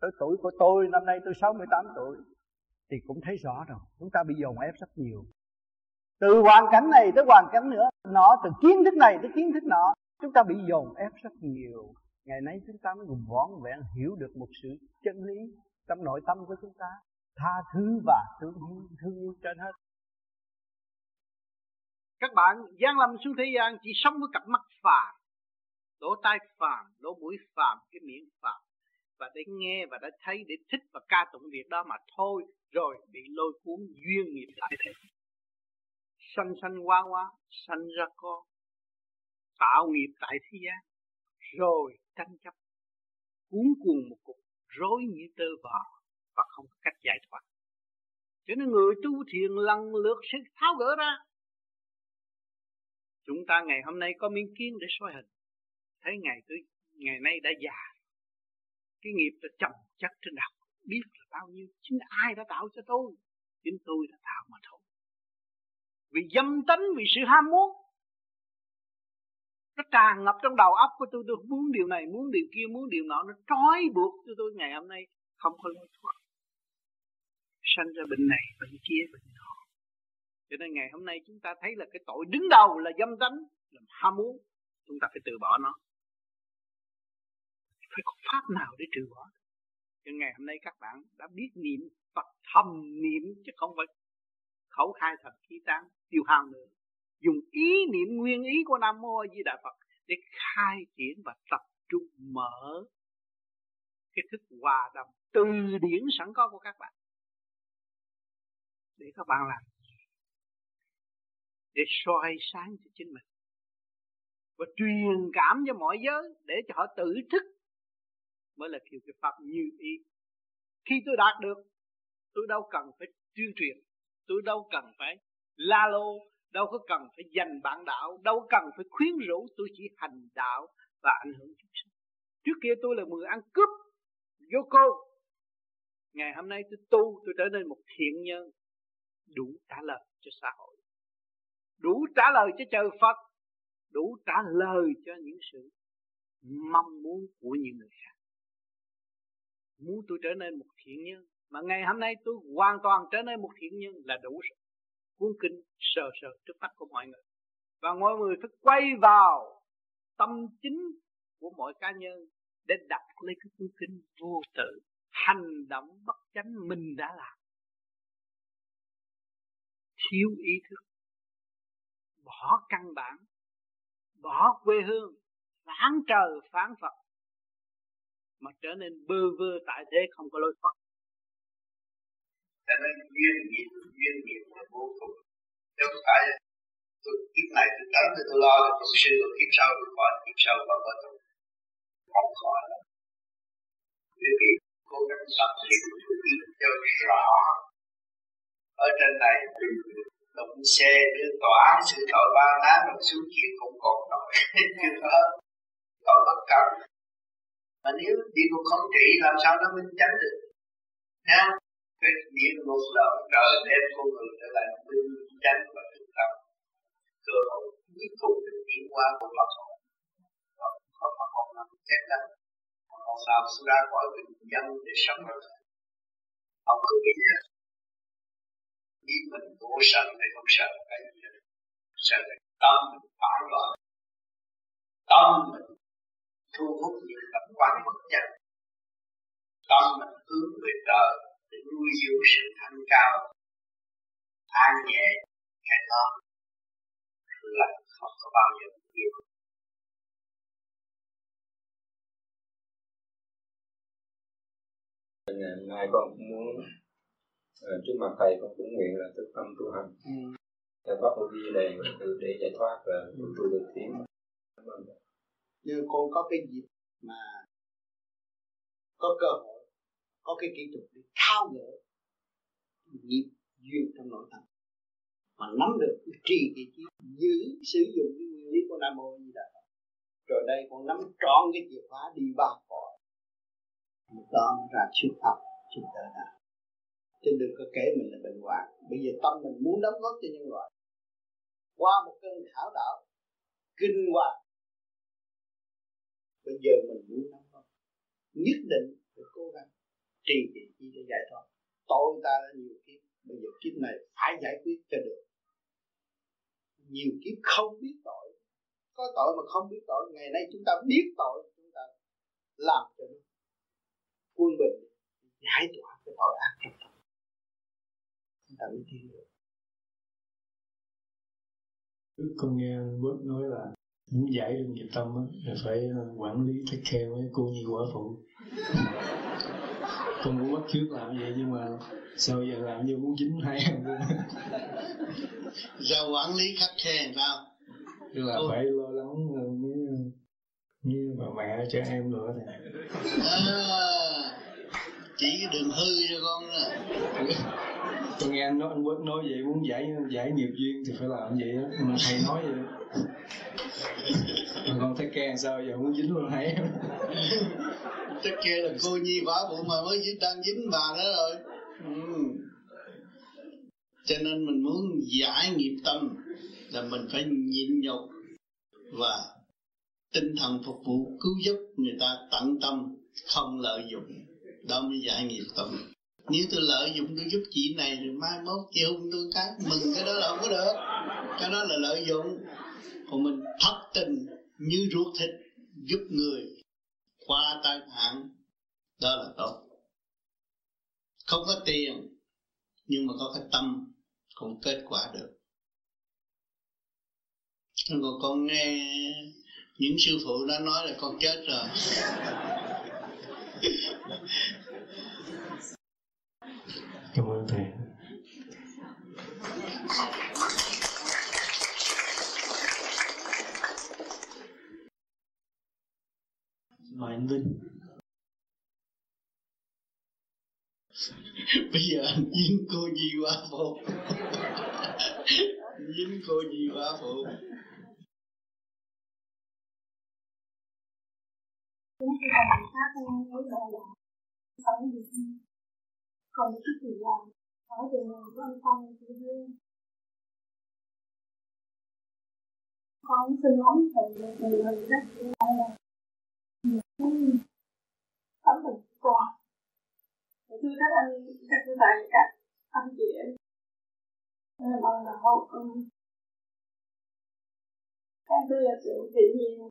tới tuổi của tôi, năm nay tôi 68 tuổi, thì cũng thấy rõ rồi. Chúng ta bị dồn ép rất nhiều. Từ hoàn cảnh này tới hoàn cảnh nữa nó từ kiến thức này tới kiến thức nọ, chúng ta bị dồn ép rất nhiều. Ngày nay chúng ta mới vỏn vẹn hiểu được một sự chân lý trong nội tâm của chúng ta. Tha thứ và thương yêu thương yêu trên hết. Các bạn gian lâm xuống thế gian chỉ sống với cặp mắt phàm, lỗ tai phàm, lỗ mũi phàm, cái miệng phàm và để nghe và để thấy, để thích và ca tụng việc đó mà thôi, rồi bị lôi cuốn duyên nghiệp lại thế sanh sanh qua qua sanh ra con tạo nghiệp tại thế gian, rồi tranh chấp, cuốn cuồng một cục rối như tơ vò và không có cách giải thoát. Cho nên người tu thiền lần lượt sẽ tháo gỡ ra. Chúng ta ngày hôm nay có miếng kiến để soi hình. Thấy ngày tôi ngày nay đã già cái nghiệp đã chồng chất trên đầu biết là bao nhiêu, chính ai đã tạo cho tôi, chính tôi đã tạo mà thôi. Vì dâm tánh, vì sự ham muốn, nó tràn ngập trong đầu óc của tôi tôi muốn điều này, muốn điều kia, muốn điều nọ, nó trói buộc cho tôi ngày hôm nay không có lối thoát. Sanh ra bệnh này, bệnh kia, bệnh nọ. Cho nên ngày hôm nay chúng ta thấy là cái tội đứng đầu là dâm tánh, là ham muốn, chúng ta phải từ bỏ nó phải có pháp nào để trừ bỏ. Cho ngày hôm nay các bạn đã biết niệm Phật thầm niệm chứ không phải khẩu khai thật khí tán tiêu hao nữa. Dùng ý niệm nguyên ý của nam mô di đà phật để khai triển và tập trung mở cái thức hòa đồng từ điển sẵn có của các bạn. Để các bạn làm. Để soi sáng cho chính mình. Và truyền cảm cho mọi giới để cho họ tự thức mới là kiểu cái pháp như ý. Khi tôi đạt được, tôi đâu cần phải tuyên truyền, tôi đâu cần phải la lô, đâu có cần phải dành bạn đạo đâu cần phải khuyến rũ, tôi chỉ hành đạo và ảnh hưởng chúng sinh. Trước trước kia tôi là người ăn cướp, vô cô ngày hôm nay tôi tu, tôi trở nên một thiện nhân, đủ trả lời cho xã hội, đủ trả lời cho trời Phật, đủ trả lời cho những sự mong muốn của những người khác muốn tôi trở nên một thiện nhân. Mà ngày hôm nay tôi hoàn toàn trở nên một thiện nhân là đủ rồi. Cuốn kinh sờ sờ trước mắt của mọi người. Và mọi người phải quay vào tâm chính của mỗi cá nhân để đặt lấy cái cuốn kinh vô tự, hành động bất chánh mình đã làm. Thiếu ý thức, bỏ căn bản, bỏ quê hương, phản trời, phản phật mà trở nên bơ vơ tại thế không có lối thoát. Cho nên duyên nghiệp duyên nghiệp là vô cùng. Đâu phải tôi kiếp này tôi tánh thì tôi lo là tôi sư rồi kiếp sau, tôi khỏi kiếp sau và có tôi. Không khỏi lắm. Quý vị cố gắng tập luyện biết cho rõ. Ở trên này động xe đưa tỏa, sự thọ ba lá rồi xuống kia cũng còn nổi. Chưa hết. Còn bất cập mà nếu đi ngục không trị, làm sao nó minh chánh được? Nha, cái địa ngục là trời đem con người trở lại minh chánh và thực tập. Cơ hội cuối cùng được tiến qua của Phật hồn không Phật hồn làm chết đó hồn nào xuất ra khỏi bình dân để sống được không có biết gì biết mình vô sân hay không sợ cái gì sợ tâm mình phản loạn. Tâm mình thu hút những tập quan bất chân tâm mình hướng về trời để nuôi dưỡng sự thanh cao. An nhẹ cái đó là không có bao giờ yêu ngày nay con cũng muốn à, trước mặt thầy con cũng nguyện là thức tâm tu hành. Ừ. theo pháp vô vi này để giải thoát và tu được tiến nhưng con có cái dịp mà có cơ hội, có cái kỹ thuật để thao gỡ nghiệp duyên trong nội tâm. Mà nắm được trì cái trí giữ, sử dụng cái nguyên lý của nam mô như đà rồi đây con nắm trọn cái chìa khóa đi ba cõi. Đó ra trước pháp chúng ta đã chứ đừng có kể mình là bệnh hoạn. Bây giờ tâm mình muốn đóng góp cho nhân loại. Qua một cơn khảo đạo kinh hoàng bây giờ mình muốn nắm không? Nhất định phải cố gắng trì trì chi để giải thoát. Tội ta đã nhiều kiếp, bây giờ kiếp này phải giải quyết cho được. Nhiều kiếp không biết tội. Có tội mà không biết tội, ngày nay chúng ta biết tội, chúng ta làm cho nó quân bình, giải tỏa cái tội ác trong tâm. Chúng ta mới tiến được. Con nghe bớt nói là muốn giải được nghiệp tâm á phải ờ, quản lý take care với cô nhi quả phụ. Con cũng bắt trước làm vậy nhưng mà sao giờ làm như muốn dính hai giờ quản lý khắc khe sao? Tức là Ôi. phải lo lắng với với bà mẹ trẻ em nữa này à, chỉ đường hư cho con nè con nghe anh nói anh quất nói vậy muốn giải giải nghiệp duyên thì phải làm vậy á? Mà thầy nói vậy. mà con thấy ke sao giờ muốn dính luôn thấy chắc kia là cô nhi quả phụ mà mới dính đang dính bà đó rồi. Ừ. cho nên mình muốn giải nghiệp tâm là mình phải nhịn nhục và tinh thần phục vụ cứu giúp người ta tận tâm không lợi dụng. Đó mới giải nghiệp tâm. Nếu tôi lợi dụng tôi giúp chị này rồi mai mốt chị hung tôi cái mừng cái đó là không có được. Cái đó là lợi dụng của mình thất tình như ruột thịt giúp người qua tai nạn, đó là tốt. Không có tiền, nhưng mà có cái tâm cũng kết quả được. Còn con nghe những sư phụ đã nói là con chết rồi. Cảm ơn thầy. Mời anh Vinh bây giờ anh dính cô gì quá phụ? Dính cô gì quá phụ? Cũng khi còn người khác mới độ là sống gì còn một chút thời là ở từ người của anh Phong chị Hương con xin lỗi thầy từ người rất là nhiều cái tấm bình qua thưa các anh các thưa thầy các anh chị em. Bằng là hậu um, em đây là sự tự nhiên.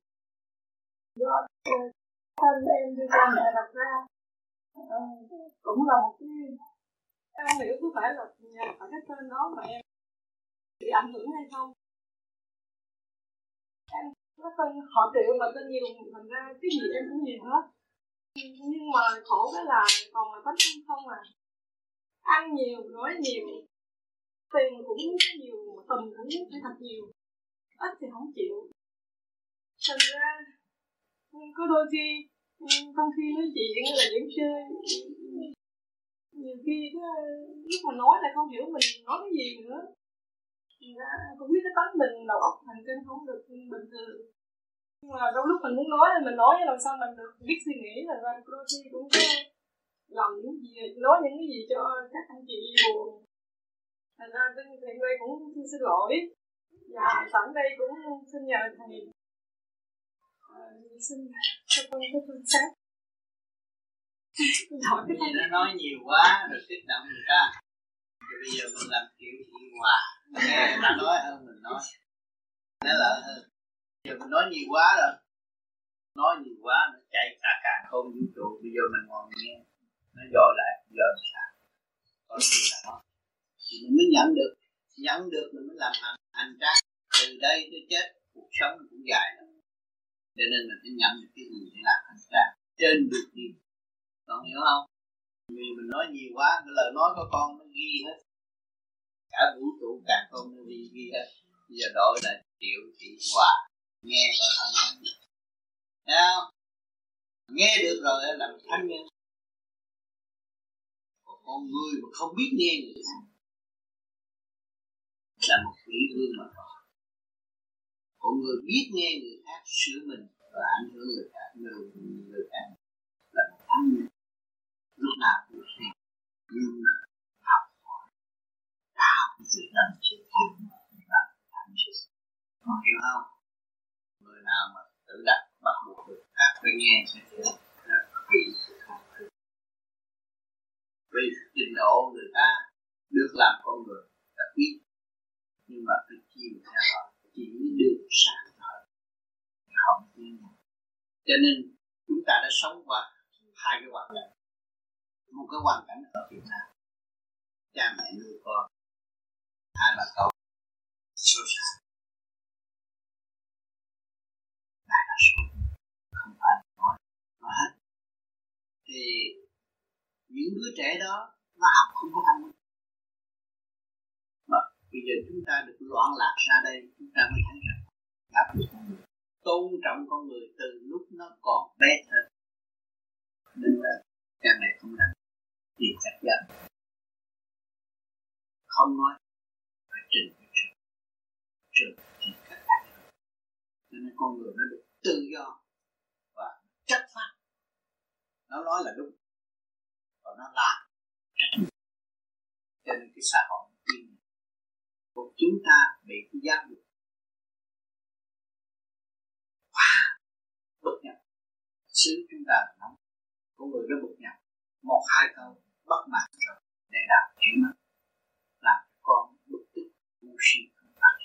Do thân em đưa cha mẹ đặt ra. Ờ, cũng là một cái em không hiểu có phải là nhà ở cái tên đó mà em bị ảnh hưởng hay không? Em nó tên họ triệu mà tên nhiều thành ra cái gì em cũng nhiều hết. Nhưng mà khổ cái là còn là bánh không à. Ăn nhiều nói nhiều. Tiền cũng nhiều tình cũng phải thật nhiều. Ít thì không chịu. Thành ra có đôi khi trong khi nói chuyện là vẫn chơi nhiều khi đó, lúc mà nói là không hiểu mình nói cái gì nữa cũng biết cái tánh mình đầu óc thần kinh không được bình thường. Nhưng mà đôi lúc mình muốn nói thì mình nói làm sao mình được biết suy nghĩ. Là ra đôi khi cũng có làm những gì nói những cái gì cho các anh chị buồn. Thành ra tinh thiện đây cũng xin lỗi. Và sẵn đây cũng xin nhờ thầy à, xin cho con cái phương sát nó nói nhiều quá rồi kích động người ta bây giờ mình làm kiểu chị hòa nghe người ta nói hơn mình nói. Nó lợi hơn ờ, giờ mình nói nhiều quá rồi. Nói nhiều quá, nó chạy cả càng không vũ trụ. Bây giờ mình ngồi nghe, nó dội lại, giờ sao? Có gì là nó thì mình mới nhận được. Nhận được mình mới làm hành hành trang. Từ đây tới chết, cuộc sống cũng dài lắm. Cho nên mình phải nhận được cái gì để làm hành trang. Trên được gì? Còn hiểu không? Vì mình nói nhiều quá cái lời nói của con nó ghi hết. Cả vũ trụ cả không nó ghi ghi hết. Bây giờ đổi lại triệu thị hòa. Nghe con họ nói Thấy nghe được rồi là một thánh nhân còn con người mà không biết nghe người khác là một quỷ hương mà thôi. Còn người biết nghe người khác sửa mình và ảnh hưởng người khác người, người khác là một thánh nhân lúc nào cũng thế nhưng mà học hỏi cao sự tâm sự thành và thành sự có hiểu không người nào mà tự đắc bắt buộc được các cái nghe sẽ hiểu vì sự vì trình độ người ta được làm con người là biết nhưng mà cái chiều theo họ chỉ được sáng thôi không tin cho nên chúng ta đã sống qua hai cái hoạt động một cái hoàn cảnh ở Việt Nam. Cha mẹ nuôi con, hai bà cậu số sản đại đa số không phải nói nói hết. Thì những đứa trẻ đó, nó học không có thông minh mà bây giờ chúng ta được loạn lạc ra đây, chúng ta mới thấy rằng áp lực con người, tôn trọng con người từ lúc nó còn bé thôi nên là cha mẹ không làm thì chắc chắn không nói phải trình với trường trường thì các bạn cho nên con người nó được tự do và chất phát nó nói là đúng. Và nó làm trách cho nên cái xã hội của chúng ta bị cái giác dục quá bất nhập. Xứ chúng ta là nóng. Con người nó bất nhập. Một, hai câu bắt mãn rồi, để làm chuyện mà làm con bực tức, ngu si không phải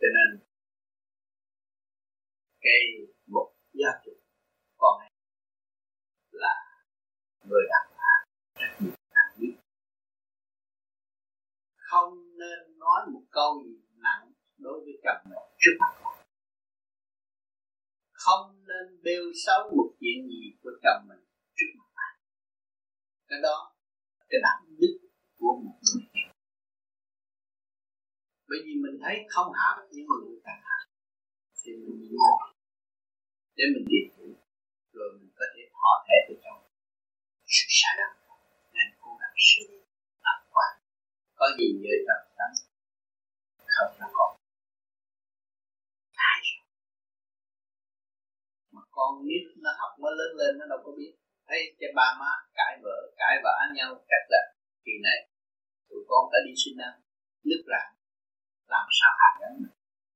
cho nên, cái một gia trị con này là người đàn bà trách nhiệm nặng biết không nên nói một câu gì nặng đối với chồng mình trước mặt con. Không nên bêu xấu một chuyện gì của chồng mình cái đó, cái đạo đức của một người. Bởi vì mình thấy không hạ nhưng mà người ta. Hạ thì mình nhìn để mình tìm hiểu rồi mình có thể thỏa thể từ trong sự sai lầm nên cố gắng sự lạc quan. Có gì vợ chồng tánh không là còn con nít nó học mới lớn lên, nó đâu có biết thấy cho ba má cãi vợ, cãi vã nhau cách là kỳ này, tụi con đã đi sinh năm nứt rạn làm sao hạt gắn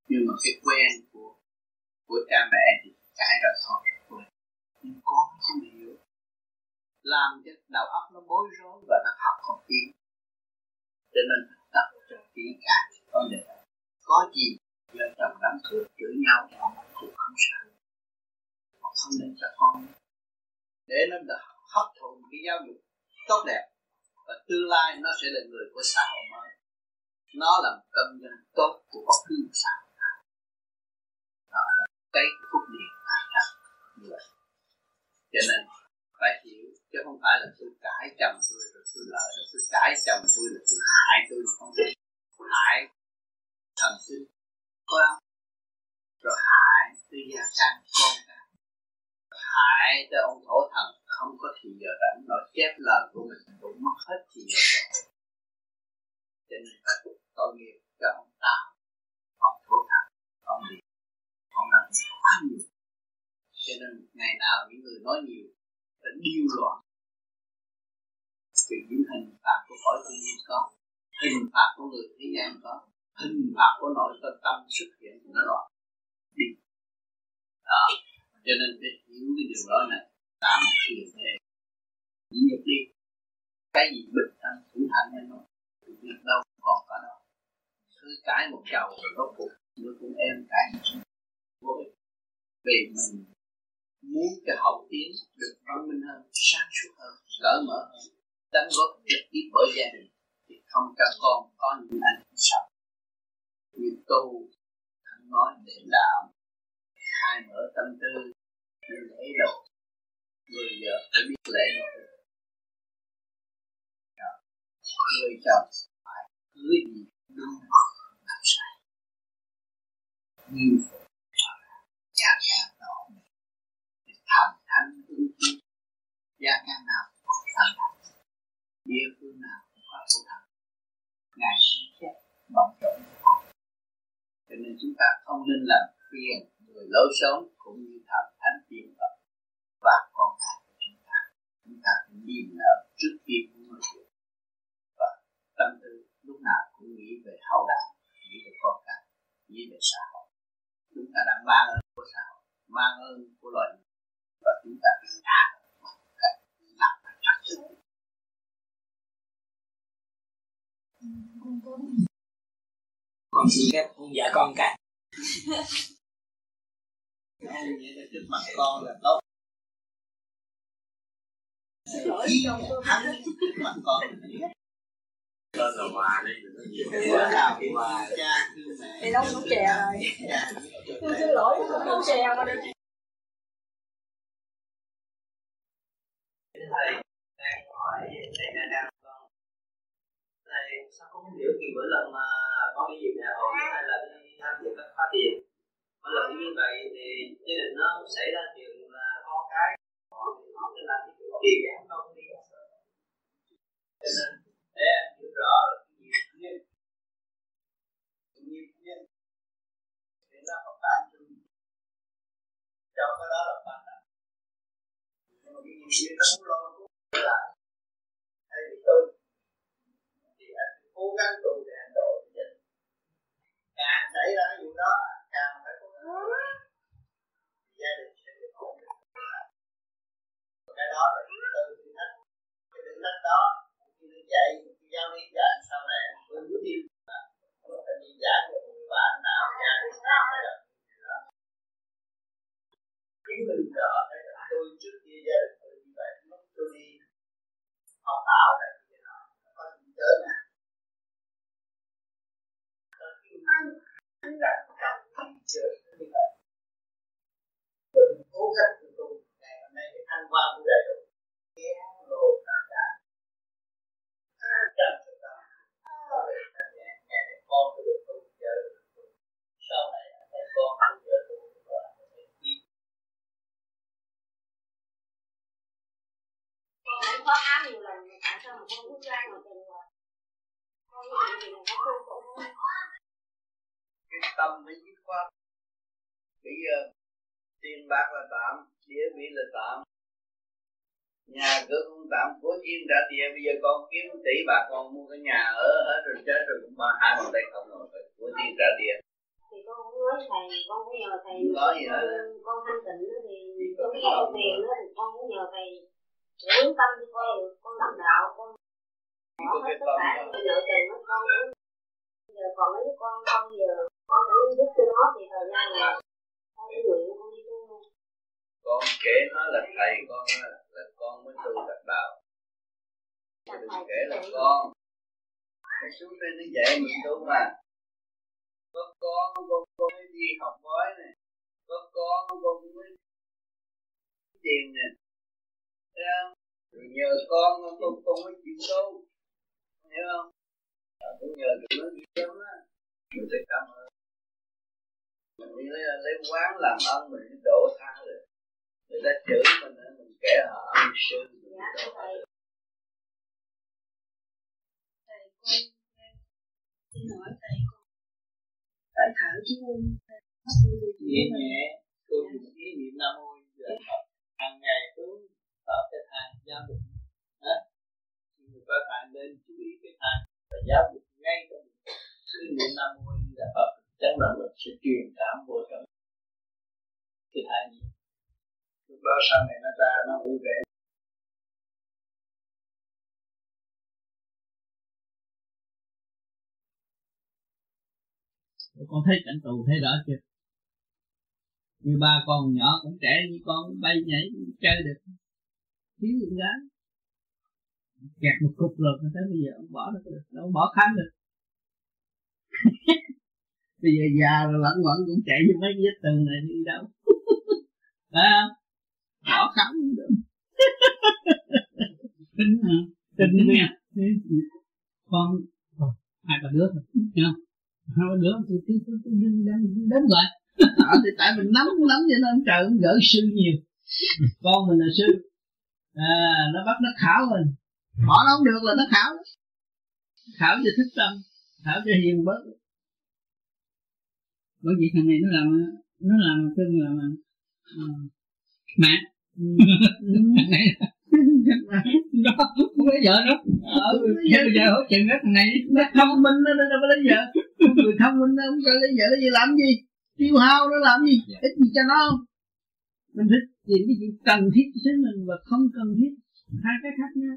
nhưng mà cái quen của của cha mẹ thì cãi rồi thôi quen nhưng con không hiểu. Làm cho đầu óc nó bối rối và nó học không tiến. Cho nên tập cho kỹ càng con đề có gì vợ chồng đám cưới chửi nhau cũng không sao mà không nên cho con để nó được hấp thụ cái giáo dục tốt đẹp và tương lai nó sẽ là người của xã hội mới. Nó là một công nhân tốt của bất cứ xã hội nào. Đó là cái phúc điện tại thật như vậy. Cho nên phải hiểu, chứ không phải là tôi cãi chồng tôi rồi tôi lợi rồi tôi cãi chồng tôi là tôi hại tôi mà không biết hại thần sinh có không? Rồi hại tôi gia can con hại cho ông thổ thần, không có thì giờ rảnh nói chép lời của mình cũng mất hết thì giờ cho nên phải tội nghiệp cho ông tám ông thổ thần, ông đi. Ông làm quá nhiều. Cho nên ngày nào những người nói nhiều sẽ điêu loạn. Vì những hình phạt của khỏi tự nhiên có, hình phạt của người thế gian có, hình phạt của nội tâm xuất hiện nó loạn. Đi. Đó cho nên phải hiểu cái điều đó này. Làm một thiền để nhịn nhục đi. Cái gì bình thanh, thủ thành hay nó việc đâu còn cả đó cứ cãi một chầu rồi rốt cuộc nó cũng em cãi vô vì mình muốn cái hậu tiến được văn minh hơn, sáng suốt hơn, cởi mở hơn đóng góp trực tiếp bởi gia đình, thì không cho con có những ảnh hưởng sau như tu nói để đạo khai mở tâm tư lễ độ người vợ phải biết lễ độ người chồng phải cưới gì đúng làm sai như phụ gia can đó thành thánh ứng chi gia can nào cũng thành thánh địa phương nào cũng có phụ thần ngài sinh chết bận rộn cho nên chúng ta không nên làm phiền người lối sống cũng như thần thánh tiên Phật và con cái của chúng ta chúng ta phải nhìn nở trước khi của người chuyện và tâm tư lúc nào cũng nghĩ về hậu đạo nghĩ về con cái nghĩ về xã hội. Chúng ta đang mang ơn của xã hội mang ơn của loài người. Và chúng ta phải trả cách làm và trật tự. Con xin phép ông dạ con cả ăn vậy là trước mặt con là tốt. Khi hắn trước mặt con con là hòa đi bữa nào hòa cha mẹ thì đâu cũng chè rồi. Tôi xin lỗi không chè mà được thầy đang hỏi thầy là đang con thầy sao không hiểu kỳ mỗi lần mà có cái gì nhà hội hay là đi tham dự các khóa tiền mà làm như vậy thì gia đình nó xảy ra chuyện là con cái họ họ sẽ làm cái chuyện gì gắn con đi cho nên để anh hiểu rõ là cái gì nhiên nhiên nhiên thì nó có bản chung trong cái đó là bạn đạo nhưng mà cái nghiệp nhiên nó cũng lo cũng là hay vì tu thì anh cố gắng tu để anh độ cho mình càng xảy ra cái vụ đó, càng gia đình sẽ được ổn định. Cái đó là từ thử thách. Cái đó, khi nó dạy khi giáo lý cho anh sau này tôi muốn đi là nó phải đi giải cho một bạn nào, nhà đi sao đó. Chứng minh rõ cái là tôi trước kia gia đình tôi như vậy lúc tôi đi học ảo này như thế có gì tới nè như vậy tôi cố gắng từ tu ngày hôm nay cái thanh quan của đầy đủ nghe đồ tất cả trăm chúng ta ngày này con tôi được tu giờ được tu sau này thấy con tôi giờ tu và biết con cũng có áo nhiều lần mà tại sao mà con cứ ra mà từng rồi con như vậy thì con tu cũng cái tâm mới dứt khoát bây giờ tiền bạc là tạm vị là tạm. Nhà cửa cũng tạm của chiên trả tiền bây giờ con kiếm tỷ bạc con mua cái nhà ở hết rồi chết rồi cũng ba hai bàn tay không rồi phải của chiên trả tiền. Thì con cũng nói thầy con cũng nhờ thầy. Không có gì hết. Con thanh tịnh thì con nghe con tiền đó thì con cũng nhờ thầy. Hướng tâm cho con con đắc đạo con bỏ hết tất cả những nợ tiền của con giờ còn mấy con không giờ con cũng giúp cho nó thì thời gian là con nguyện con kể nó là thầy con là, là con mới tu đạt đạo. Đừng kể là con. Cái xuống đây nó dạy mình tu mà. Có con con con mới đi học bói này có con con mới tiền nè. Rồi nhờ con con con mới chịu tu. Hiểu không? À, cũng nhờ tụi nó chịu lắm á. Mình phải cảm ơn. Mình đi lấy, lấy quán làm ơn mình đổ tha rồi người ta chửi mình mình kể họ ân sư. Dạ thầy. Thầy con xin hỏi thầy con phải thở chứ không nhẹ nhẹ tôi ý niệm nam mô giờ học hàng ngày hướng vào cái thang giáo dục. Hả? Người có thang nên chú ý cái thang và giáo dục ngay trong sư niệm nam mô là phật chắc là lực sẽ truyền cảm vô trong. Cái thang gì lúc đó sau này nó ra nó vui vẻ. Con thấy cảnh tù thấy rõ chưa? Như ba con nhỏ cũng trẻ, như con bay nhảy chơi được. Thiếu gì gái kẹt một cục rồi tới bây giờ ông bỏ được đâu bỏ khám được. Bây giờ già rồi lẫn quẩn cũng chạy như mấy vết tường này đi đâu. Phải không? Bỏ khám cũng được. Tính hả? Tính nha. Con hai ba đứa thôi nha hai ba đứa tôi tôi tôi tôi đến đến rồi. À, thì tại mình nắm nắm cho nên trời cũng gỡ sư nhiều. Con mình là sư. À, nó bắt nó khảo mình. Bỏ nó không được là nó khảo. Khảo cho thích tâm. Khảo cho hiền bớt bởi vì thằng này nó làm nó làm cưng là uh, mẹ đó không lấy vợ nữa ờ, giờ giờ trợ cái thằng này. Nó thông minh nó đâu có lấy vợ. Người thông minh nó không cho lấy vợ lấy gì làm gì? Tiêu hao nó làm gì? Yeah. ít gì cho nó không? Mình thích tìm cái chuyện cần thiết cho chính mình và không cần thiết. Hai cái khác nhau.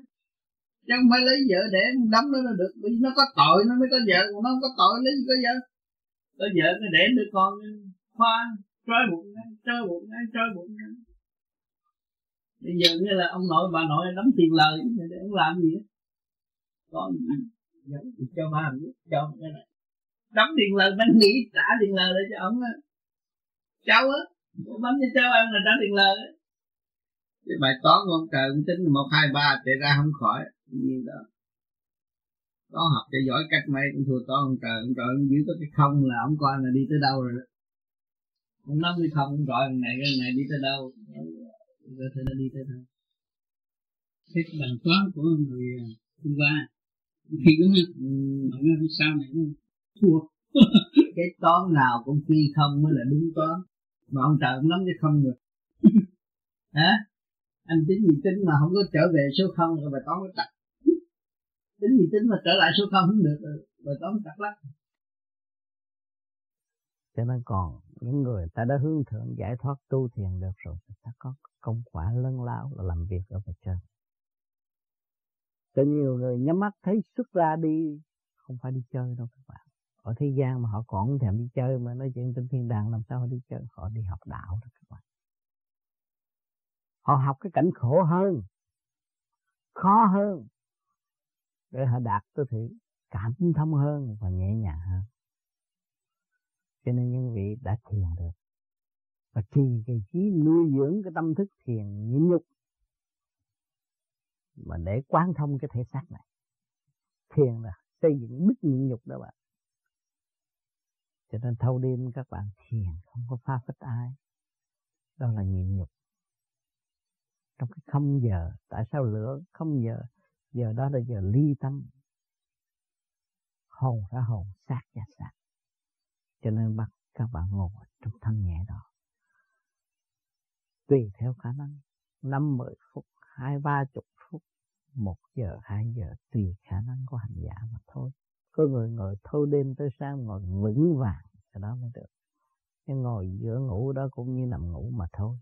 Chứ không phải lấy vợ để đấm nó là được vì nó có tội nó mới có vợ còn nó không có tội lấy gì có vợ? Có vợ nó để đứa con khoa trói bụng trói bụng trói bụng bây giờ như là ông nội bà nội đóng tiền lời để ông làm gì đó giấu thì cho ba cho cái này. đóng tiền lời đang nghĩ trả tiền lời lại cho ông á. Cháu á bấm cho cháu ăn là trả tiền lời á. Cái bài toán của ông trời ông tính một hai ba chạy ra không khỏi. Như đó. Có học cho giỏi cách mấy cũng thua toán ông trời. Ông trời ông giữ có cái không là ông coi là đi tới đâu rồi đó. Ông nói cái không ông gọi này cái này đi tới đâu có thể nó đi tới đâu thế bài toán của người hôm qua khi đúng không? Ừ. mà nó sau này nó thua. Cái toán nào cũng phi không mới là đúng toán mà ông trời cũng nắm cái không được. Hả? Anh tính gì tính mà không có trở về số không rồi bài toán nó chặt tính gì tính mà trở lại số không không được rồi bài toán chặt lắm cho nên còn những người ta đã hướng thượng giải thoát tu thiền được rồi ta có công quả lớn lao là làm việc ở bề trên. Cho nhiều người nhắm mắt thấy xuất ra đi, không phải đi chơi đâu các bạn. Ở thế gian mà họ còn không thèm đi chơi mà nói chuyện trên thiên đàng, làm sao họ đi chơi? Họ đi học đạo đó các bạn. Họ học cái cảnh khổ hơn, khó hơn, để họ đạt tới sự cảm thông hơn và nhẹ nhàng hơn cho nên những vị đã thiền được. Và trì cái trí nuôi dưỡng cái tâm thức thiền nhịn nhục, mà để quán thông cái thể xác này, thiền là xây dựng đức nhịn nhục đó bạn. Cho nên thâu đêm các bạn thiền không có pha phách ai. Đó là nhịn nhục. Trong cái không giờ, tại sao lửa không giờ? Giờ đó là giờ ly tâm. Hồn ra hồn, xác ra xác cho nên bắt các bạn ngồi trong thân nhẹ đó. Tùy theo khả năng. Năm, mười phút, hai, ba chục phút, một giờ, hai giờ, tùy khả năng của hành giả mà thôi. Có người ngồi thâu đêm tới sáng ngồi vững vàng, cái đó mới được. Nhưng ngồi giữa ngủ đó cũng như nằm ngủ mà thôi.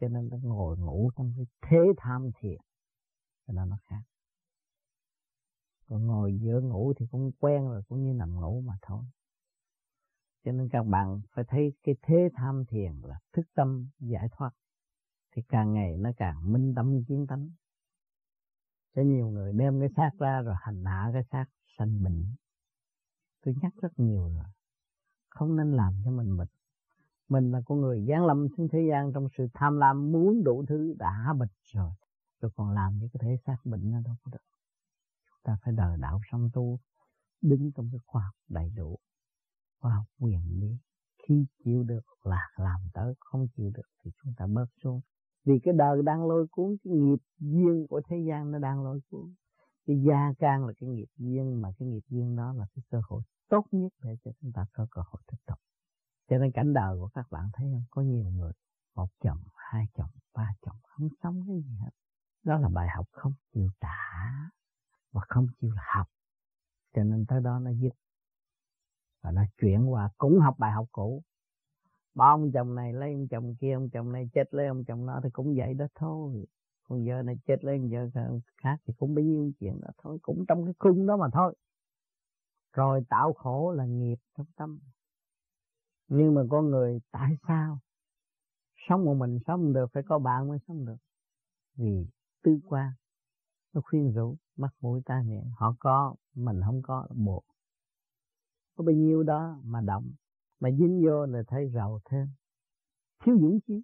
Cho nên nó ngồi ngủ trong cái thế tham thiền. Cho nên nó khác. Còn ngồi giữa ngủ thì cũng quen rồi, cũng như nằm ngủ mà thôi cho nên các bạn phải thấy cái thế tham thiền là thức tâm giải thoát, thì càng ngày nó càng minh tâm, kiến tánh. Cho nhiều người đem cái xác ra rồi hành hạ cái xác, sanh bệnh. Tôi nhắc rất nhiều rồi, không nên làm cho mình bệnh mình là con người giáng lâm xuống thế gian trong sự tham lam, muốn đủ thứ đã bệnh rồi rồi còn làm những cái thể xác bệnh nó đâu có được. Chúng ta phải đời đạo song tu, đứng trong cái khoa học đầy đủ khoa học quyền lý. Khi chịu được là làm tới, không chịu được thì chúng ta bớt xuống. Vì cái đời đang lôi cuốn, cái nghiệp duyên của thế gian nó đang lôi cuốn. Cái gia can là cái nghiệp duyên, mà cái nghiệp duyên đó là cái cơ hội tốt nhất để cho chúng ta có cơ hội thực tập. Cho nên cảnh đời của các bạn thấy không? Có nhiều người, một chồng, hai chồng, ba chồng, không sống cái gì hết. Đó là bài học không chịu trả và không chịu học. Cho nên tới đó nó dứt và nó chuyển qua cũng học bài học cũ. Ba ông chồng này lấy ông chồng kia, ông chồng này chết lấy ông chồng nó thì cũng vậy đó thôi. Con vợ này chết lấy con vợ khác thì cũng bấy nhiêu chuyện đó thôi. Cũng trong cái khung đó mà thôi. Rồi tạo khổ là nghiệp trong tâm. Nhưng mà con người tại sao sống một mình sống không được, phải có bạn mới sống được? Vì tư quan nó khuyên rủ mắt mũi tai miệng. Họ có, mình không có buộc có bao nhiêu đó mà động, mà dính vô là thấy giàu thêm. Thiếu dũng chí.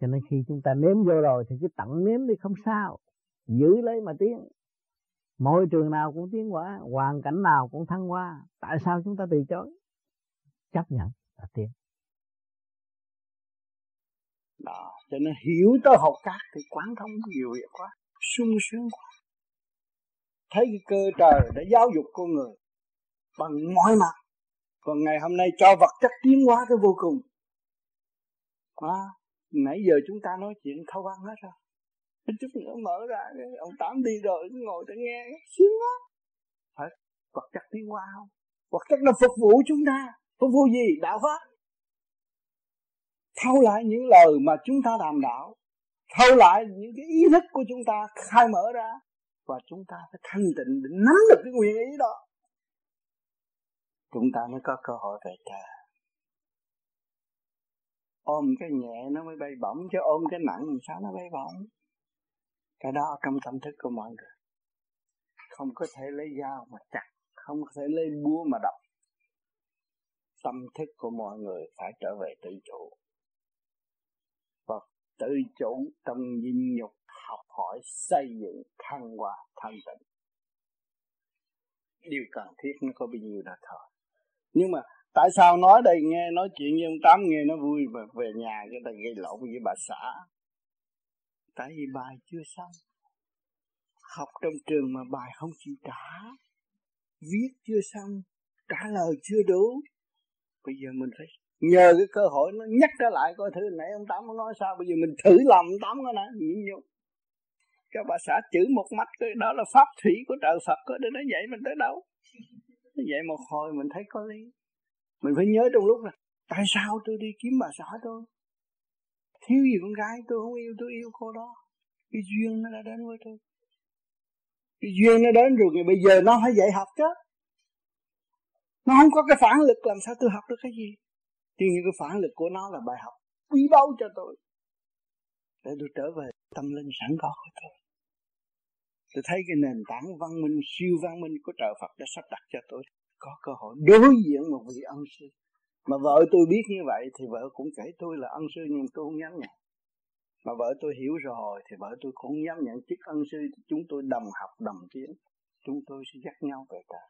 Cho nên khi chúng ta nếm vô rồi thì cứ tặng nếm đi không sao. Giữ lấy mà tiến. Môi trường nào cũng tiến hóa, hoàn cảnh nào cũng thăng hoa. Tại sao chúng ta từ chối? Chấp nhận là tiến. Đó, cho nên hiểu tới học cát thì quán thông nhiều việc quá, sung sướng quá. Thấy cái cơ trời đã giáo dục con người bằng mọi mặt. Còn ngày hôm nay cho vật chất tiến hóa tới vô cùng. À, nãy giờ chúng ta nói chuyện thâu ăn hết rồi. Chút nữa mở ra ông tám đi rồi ngồi để nghe sướng quá. Phải vật chất tiến hóa không? Vật chất nó phục vụ chúng ta. Phục vụ gì? Đạo pháp. Thâu lại những lời mà chúng ta đàm đạo. Thâu lại những cái ý thức của chúng ta khai mở ra. Và chúng ta phải thanh tịnh để nắm được cái nguyên ý đó chúng ta mới có cơ hội về trời. Ôm cái nhẹ nó mới bay bổng, chứ ôm cái nặng làm sao nó bay bổng? Cái đó trong tâm thức của mọi người. Không có thể lấy dao mà chặt, không có thể lấy búa mà đập. Tâm thức của mọi người phải trở về tự chủ. Và tự chủ trong dinh nhục, học hỏi, xây dựng, thăng hoa, thanh tịnh. Điều cần thiết nó có bao nhiêu đó thôi nhưng mà tại sao nói đây, nghe nói chuyện với ông tám nghe nó vui mà về nhà cái ta gây lộn với bà xã? Tại vì bài chưa xong. Học trong trường mà bài không chịu trả. Viết chưa xong, trả lời chưa đủ. Bây giờ mình phải nhờ cái cơ hội nó nhắc trở lại coi thử nãy ông tám nói sao. Bây giờ mình thử làm ông tám cái nè, nhịn nhục các bà xã chữ một mắt cái đó là pháp thủy của trời Phật đó để nó dạy mình tới đâu? Nó một hồi mình thấy có lý. Mình phải nhớ trong lúc là, tại sao tôi đi kiếm bà xã tôi? Thiếu gì con gái tôi, không yêu tôi, yêu cô đó. Cái duyên nó đã đến với tôi. Cái duyên nó đến rồi thì bây giờ nó phải dạy học chứ. Nó không có cái phản lực, làm sao tôi học được cái gì? Thì những cái phản lực của nó là bài học quý báu cho tôi, để tôi trở về tâm linh sẵn có của tôi tôi thấy cái nền tảng văn minh, siêu văn minh của trời Phật đã sắp đặt cho tôi. Có cơ hội đối diện một vị ân sư. Mà vợ tôi biết như vậy thì vợ cũng kể tôi là ân sư nhưng tôi không dám nhận. Mà vợ tôi hiểu rồi thì vợ tôi cũng dám nhận. Chức ân sư thì chúng tôi đồng học, đồng tiến. Chúng tôi sẽ dắt nhau về trời.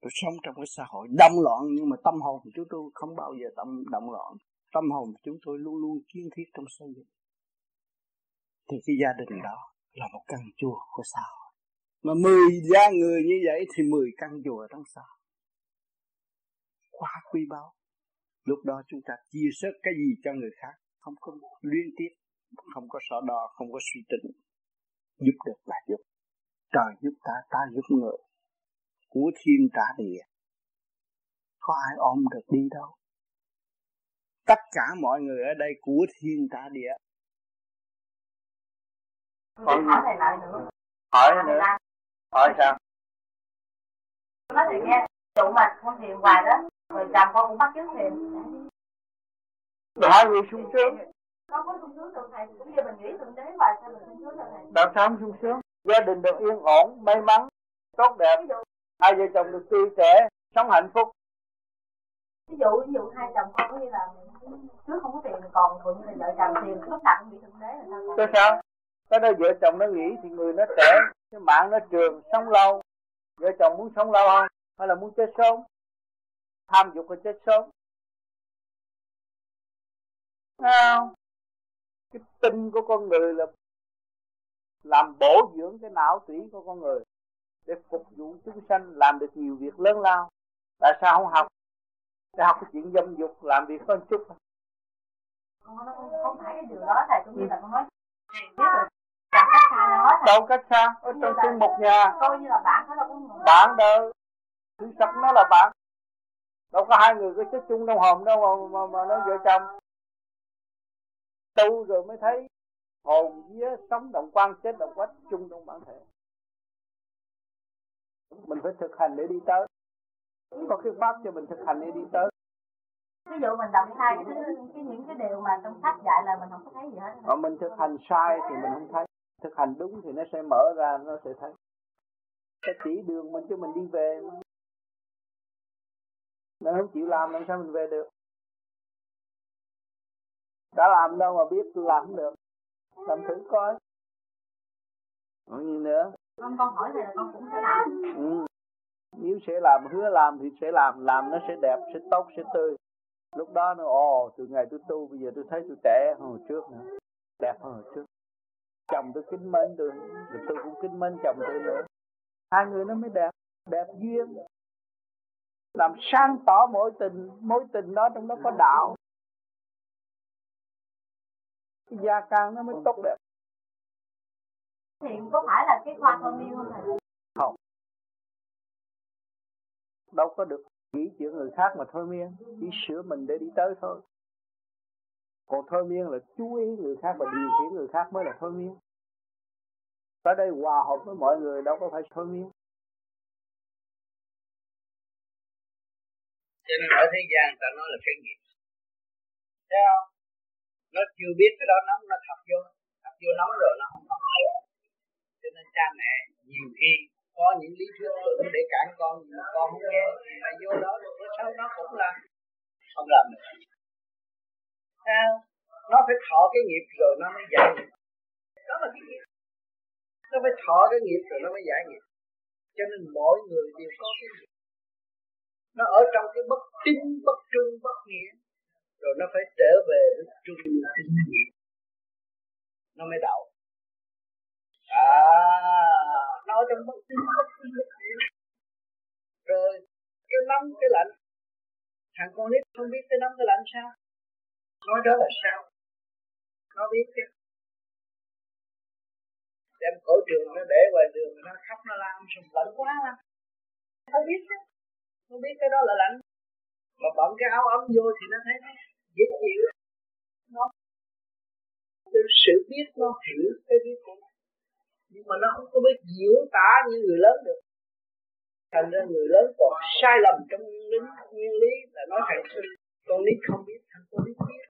Tôi sống trong cái xã hội đông loạn nhưng mà tâm hồn chúng tôi không bao giờ tâm động loạn. Tâm hồn chúng tôi luôn luôn kiên thiết trong xây dựng. Thì cái gia đình đó là một căn chùa của xã hội. Mà mười gia người như vậy thì mười căn chùa trong xã quá quý báu. Lúc đó chúng ta chia sẻ cái gì cho người khác, không có liên tiếp, không có so đo, không có suy tính. Giúp được là giúp. Trời giúp ta ta giúp người. Của thiên trả địa. Có ai ôm được đi đâu? Tất cả mọi người ở đây của thiên trả địa còn hỏi thầy lại nữa. hỏi nữa. Hỏi sao? Nói thầy nghe tụ mà con thiền hoài đó. Rồi chồng con cũng bắt chước thiền hai người sung sướng. Con có sung sướng được thầy? Cũng như mình nghĩ thượng đế hoài sao mình sung sướng được thầy? Sao không sung sướng. Gia đình được yên ổn may mắn tốt đẹp. Hai vợ chồng được tươi trẻ sống hạnh phúc. Ví dụ ví dụ hai chồng con như là trước không có tiền còn còn như là vợ chồng tiền. Lúc cũng bị thượng đế là sao Tại sao? Cái đó vợ chồng nó nghĩ thì người nó trẻ, cái mạng nó trường, sống lâu. Vợ chồng muốn sống lâu không? Hay là muốn chết sớm? Tham dục là chết sớm. Không? Cái tinh của con người là làm bổ dưỡng cái não tủy của con người để phục vụ chúng sanh làm được nhiều việc lớn lao. Tại sao không học? Để học cái chuyện dâm dục làm việc có một chút không, không phải cái điều đó thầy cũng như là con nói thầy biết rồi chẳng cách xa thầy đâu cách xa ở trong chung một nhà. coi như là bạn nó đâu có bạn đâu? Sự thật nó là bạn. Đâu có hai người có chết chung trong hồn đâu mà, mà, mà nó vợ chồng. Tu rồi mới thấy hồn vía sống động quan chết động quách chung trong bản thể. Mình phải thực hành để đi tới. Có cái pháp cho mình thực hành để đi tới. Ví dụ mình đọc sai cái, cái những cái điều mà trong sách dạy là mình không có thấy gì hết. Mà mình thực hành sai thì mình không thấy thực hành đúng thì nó sẽ mở ra nó sẽ thấy. Cái chỉ đường mình cho mình đi về. Mà mình không chịu làm làm sao mình về được. Đã làm đâu mà biết làm không được. Làm thử coi. Còn gì nữa? Con con hỏi thầy là con cũng sẽ làm. Ừ. nếu sẽ làm hứa làm thì sẽ làm. Làm nó sẽ đẹp sẽ tốt sẽ tươi. Lúc đó nó ồ từ ngày tôi tu bây giờ tôi thấy tôi trẻ hơn hồi trước nữa. Đẹp hơn hồi trước chồng tôi kính mến tôi tôi cũng kính mến chồng tôi nữa. Hai người nó mới đẹp đẹp duyên. Làm sáng tỏ mối tình mối tình đó trong đó có đạo. Cái gia can nó mới tốt đẹp. Thì có phải là cái khoa thôi miên không thầy? Không. Đâu có được nghĩ chuyện người khác mà thôi miên chỉ sửa mình để đi tới thôi còn thôi miên là chú ý người khác và điều khiển người khác mới là thôi miên. Ở đây hòa hợp với mọi người đâu có phải thôi miên. Trên ở thế gian ta nói là cái nghiệp. Thấy không? Nó chưa biết cái đó nóng, nó thập vô. Thập vô nóng rồi nó không thật. cho nên cha mẹ nhiều khi có những lý thuyết tưởng để cản con, nhưng con không nghe. Mà vô đó rồi sau nó cũng là không làm được sao? Nó phải thọ cái nghiệp rồi nó mới giải nghiệp. Đó là cái nghiệp. Nó phải thọ cái nghiệp rồi nó mới giải nghiệp. Cho nên mỗi người đều có cái nghiệp. Nó ở trong cái bất tín, bất trung, bất nghĩa. Rồi nó phải trở về với trung tín nghĩa. Nó mới đậu à nó ở trong bất tín, bất trung, bất nghĩa. Rồi, cái nóng, cái lạnh. Thằng con nít không biết cái nóng, cái lạnh sao? Nói đó là sao? Nó biết chứ? Đem cổ trường nó để ngoài đường nó khóc nó la sùng lạnh quá. Là, nó biết chứ? Nó biết cái đó là lạnh. Mà bận cái áo ấm vô thì nó thấy dễ chịu. Nó từ sự biết nó hiểu cái biết của nó. Nhưng mà nó không có biết diễn tả như người lớn được. Thành ra người lớn còn sai lầm trong nguyên lý nguyên lý là nói thằng con nít không biết thằng con nít biết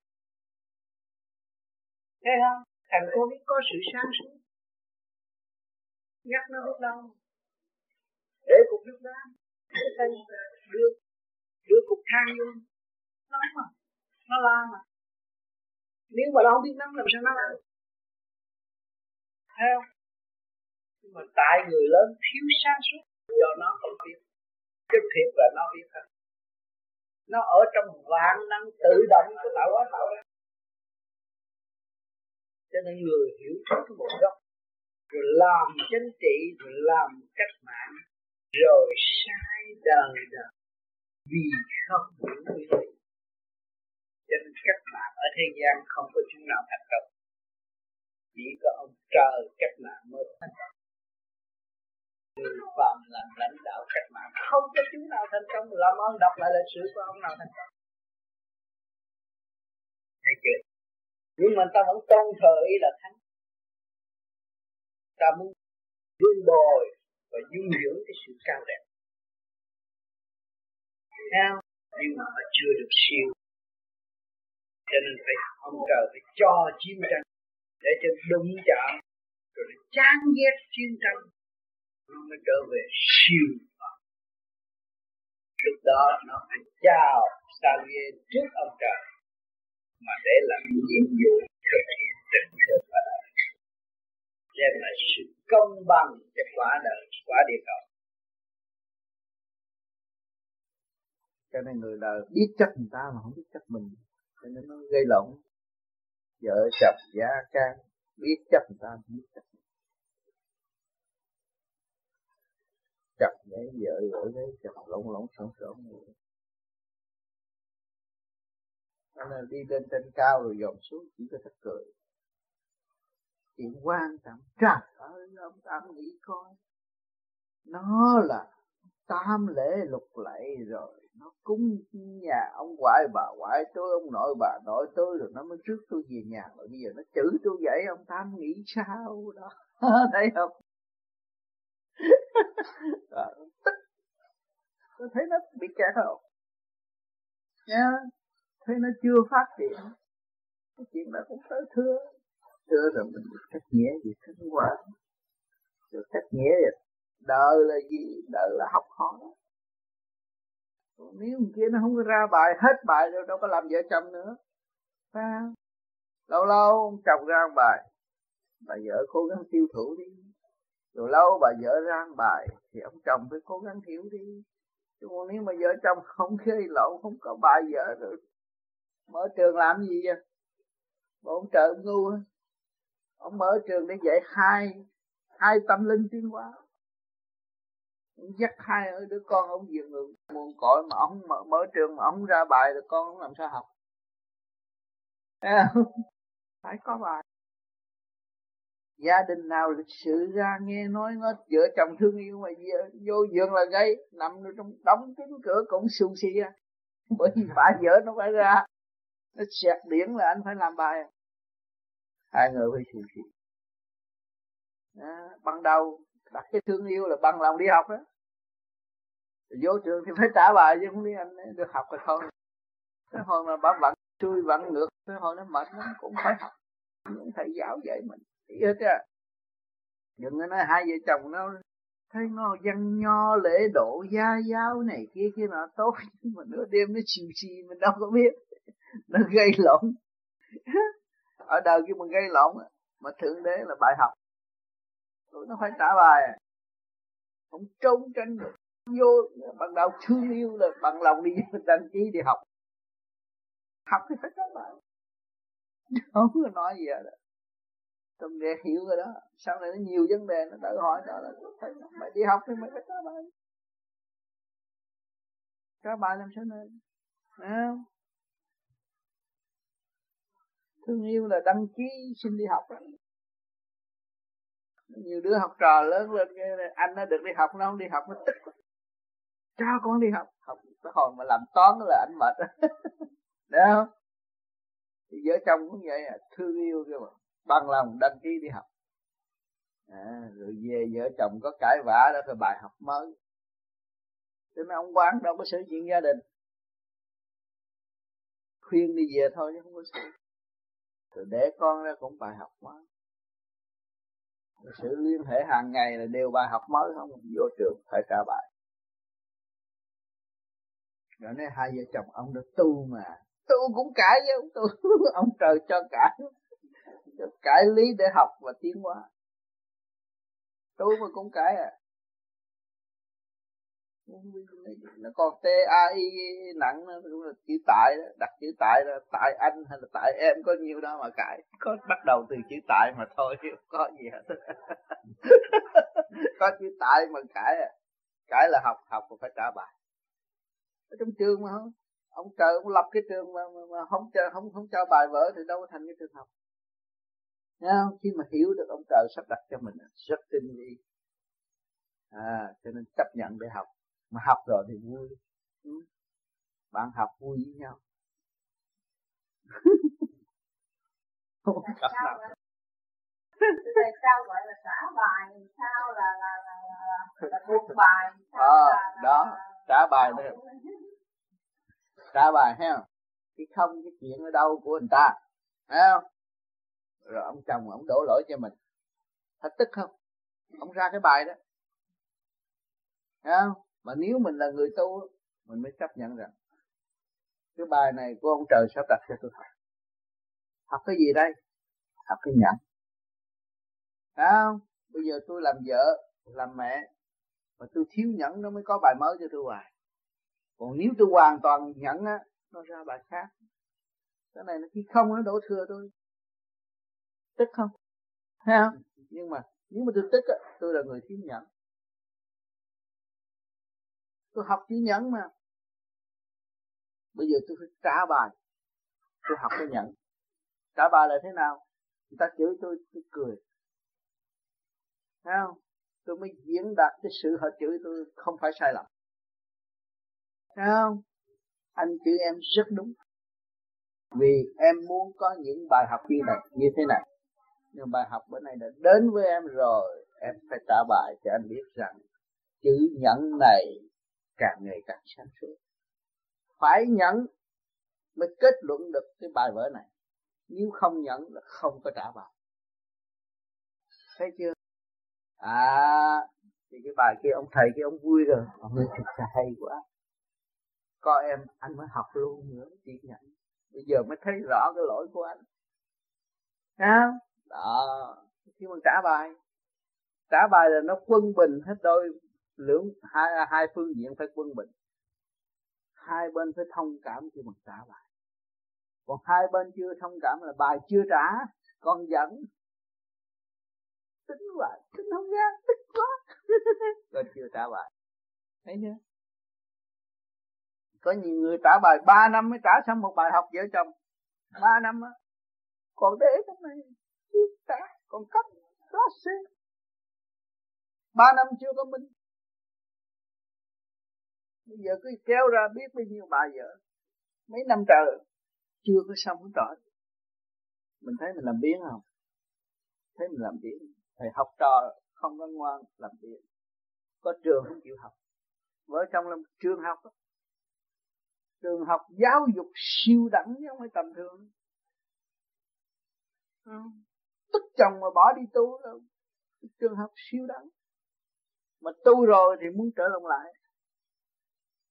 thấy không? Thằng cô biết có sự sáng suốt. Nhắc nó biết đâu để cục nước đá. Đưa đưa cục than vô. Nóng mà. Nó la mà. Nếu mà nó không biết nóng làm sao nó la thấy không? Nhưng mà tại người lớn thiếu sáng suốt, do nó không biết. Cái thiệt là nó biết hết. Nó ở trong vạn năng tự động của tạo hóa tạo ra cho nên người hiểu rõ cái một gốc. Rồi làm chính trị, rồi làm cách mạng, rồi sai đời đời. Vì không hiểu nguyên lý cho nên cách mạng ở thế gian không có chúng nào thành công chỉ có ông trời cách mạng mới thành công. Người phạm làm lãnh đạo cách mạng không có chúng nào thành công. Làm ơn đọc lại lịch sử của ông nào thành công. Thấy chưa? Nhưng mà ta vẫn tôn thờ ý là thánh. Ta muốn vun bồi và dung dưỡng cái sự cao đẹp. Theo nhưng mà nó chưa được siêu. Cho nên phải ông trời phải cho chiến tranh để cho đúng chạm, rồi nó chán ghét chiến tranh. Nó mới trở về siêu lúc đó nó phải chào Salier trước ông trời mà để làm nhiệm vụ thực hiện tình thương và đời đem lại sự công bằng cho quả đời, quả địa cầu. Cho nên người đời biết chấp người ta mà không biết chấp mình. Cho nên nó gây lộn. Vợ chồng, gia can, biết chấp người ta không biết chấp chặt lấy vợ, gửi lấy chặt lộn lộn sẵn sẵn cho nên đi lên trên cao rồi dồn xuống, chỉ có thật cười. Chuyện quan trọng trời ơi ông tam nghĩ coi. Nó là tam lễ lục lệ rồi, nó cúng nhà ông ngoại bà ngoại tôi ông nội bà nội tôi, rồi nó mới trước tôi về nhà. Rồi bây giờ nó chửi tôi vậy, ông tam nghĩ sao đó. Thấy không? Ờ, tôi thấy nó bị kẹt không? Nha thấy nó chưa phát triển cái chuyện đó cũng tới thưa. Thưa rồi mình được cách nghĩa gì thân quả được cách nghĩa gì, đời là gì? Đời là học hỏi. Nếu người kia nó không có ra bài hết bài rồi đâu có làm vợ chồng nữa. À, lâu lâu ông chồng ra bài. Bà vợ cố gắng tiêu thụ đi. Rồi lâu bà vợ ra bài thì ông chồng phải cố gắng hiểu đi. Chứ còn nếu mà vợ chồng không gây lộn không có bài vợ rồi mở trường làm gì vậy? Ông trời ông ngu ông mở trường để dạy hai hai tâm linh tiến hóa. Dắt hai đứa con ông về người nguồn cội mà ông mở, mở trường mà ông ra bài rồi con ông làm sao học? Phải có bài. Gia đình nào lịch sự ra nghe nói nó vợ chồng thương yêu mà vô giường là gây nằm trong đóng kín cửa cũng xù xì ra. Bởi vì bà vợ nó phải ra nó xẹt điển là anh phải làm bài. Hai người phải xù xì à, ban đầu đặt cái thương yêu là bằng lòng đi học đó. Vô trường thì phải trả bài chứ không đi anh được học rồi thôi cái hồi mà bà vận chui vận ngược cái hồi nó mệt nó cũng phải học. Những thầy giáo dạy mình. Hiểu hết á. Đừng có nói hai vợ chồng nó thấy nó văn nho lễ độ gia giáo này kia kia nọ tốt. Nhưng mà nửa đêm nó chiều xì mình đâu có biết nó gây lộn. Ở đời kia mình gây lộn mà thượng đế là bài học. Tụi nó phải trả bài. Không trốn tránh được. Vô bằng đầu thương yêu là bằng lòng đi đăng ký đi học. Học thì phải trả bài. Không có nói gì đó tâm nghe hiểu rồi đó. Sau này nó nhiều vấn đề, nó tự hỏi đó là phải mày đi học thì mày phải trả bài. Trả bài làm sao nên không? Thương yêu là đăng ký xin đi học đó nhiều đứa học trò lớn lên anh nó được đi học nó không đi học nó tức cho con đi học. Học cái hồi mà làm toán là anh mệt đấy không? Thì vợ chồng cũng vậy à thương yêu cơ mà bằng lòng đăng ký đi học. À, rồi về vợ chồng có cãi vã đó thì bài học mới. Cho nên ông quán đâu có sự chuyện gia đình. Khuyên đi về thôi chứ không có sự rồi để con ra cũng bài học mới. Sự liên hệ hàng ngày là đều bài học mới, không vô trường, phải trả bài. Rồi nói, hai vợ chồng ông đã tu mà. Tu cũng cãi với ông, tu ông trời cho cãi. Cãi lý để học và tiến hóa. Tu mà cũng cãi à nó còn t a i nặng nó cũng là chữ tại đó đặt chữ tại là tại anh hay là tại em có nhiêu đó mà cãi. Có bắt đầu từ chữ tại mà thôi không có gì hết. Có chữ tại mà cãi à. Cãi là học học còn phải trả bài. Ở trong trường mà không ông trời ông lập cái trường mà, mà, mà không cho không không cho bài vở thì đâu có thành cái trường học. Nghe không? khi mà hiểu được ông trời sắp đặt cho mình rất tinh vi. À cho nên chấp nhận để học mà học rồi thì vui. Bạn học vui với nhau. Không sao sao gọi là trả bài sao là là là là, là bài sao à, là, đó là, trả bài đó trả bài. Không? Cái không cái chuyện ở đâu của người ta thấy không? Rồi ông chồng ông đổ lỗi cho mình. Thật tức không? Ông ra cái bài đó. Thấy không mà nếu mình là người tu mình mới chấp nhận rằng cái bài này của ông trời sắp đặt cho tôi học học cái gì đây? Học cái nhẫn. Thấy không? Bây giờ tôi làm vợ làm mẹ mà tôi thiếu nhẫn nó mới có bài mới cho tôi hoài. Còn nếu tôi hoàn toàn nhẫn á nó ra bài khác. Cái này nó khi không nó đổ thừa tôi tức không? Thấy không? Nhưng mà nếu mà tôi tức á tôi là người thiếu nhẫn tôi học chữ nhẫn mà. Bây giờ tôi phải trả bài. Tôi học cái nhẫn. Trả bài là thế nào? Người ta chửi tôi tôi cười. Thấy không? Tôi mới diễn đạt cái sự họ chửi tôi không phải sai lầm. Thấy không? Anh chữ em rất đúng. Vì em muốn có những bài học như này, như thế này. Nhưng bài học bữa nay đã đến với em rồi. Em phải trả bài cho anh biết rằng chữ nhẫn này càng ngày càng sáng suốt. Phải nhận mới kết luận được cái bài vở này. Nếu không nhận là không có trả bài. Thấy chưa? À thì cái bài kia ông thầy kia ông vui rồi. Ông nói thật là hay quá. Có em anh mới học luôn nữa chỉ nhận bây giờ mới thấy rõ cái lỗi của anh. À, đó khi mà trả bài. Trả bài là nó quân bình hết đôi lưỡng, hai hai phương diện phải quân bình. Hai bên phải thông cảm khi mà trả bài còn hai bên chưa thông cảm là bài chưa trả, còn dẫn tính bài tính không ra, tức quá. Còn chưa trả bài. Thấy chưa? Có nhiều người trả bài, ba năm mới trả xong một bài học vợ chồng. Ba năm á. Còn để trong này, chưa trả, còn cấp đó xe. Ba năm chưa có minh bây giờ cứ kéo ra biết bao nhiêu bài vợ mấy năm trời chưa có xong cái trò mình thấy mình làm biến không? Thấy mình làm biến thầy học trò không có ngoan làm biến có trường không chịu học. Vợ chồng làm trường học. Đó. trường học giáo dục siêu đẳng chứ không phải tầm thường. Tức chồng mà bỏ đi tu đâu. Trường học siêu đẳng. Mà tu rồi thì muốn trở lòng lại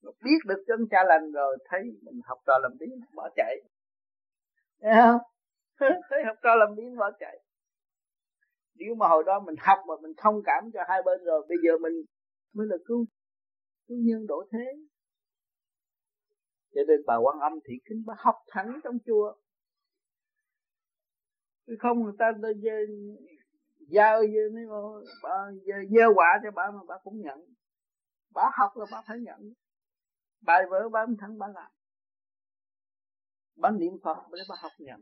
mà biết được chân cha lành rồi, thấy mình học trò làm biến bỏ chạy. Thấy không? Thấy học trò làm biến bỏ chạy. Nếu mà hồi đó mình học mà mình thông cảm cho hai bên rồi, bây giờ mình mới là cứu cứu nhân độ thế. Cho nên bà quan âm thị kính bà học thẳng trong chùa. Chứ không người ta giao bà gieo quả cho bà mà bà cũng nhận. Bà học là bà phải nhận bài vở bà thắng bà làm bà niệm phật bà bà học nhận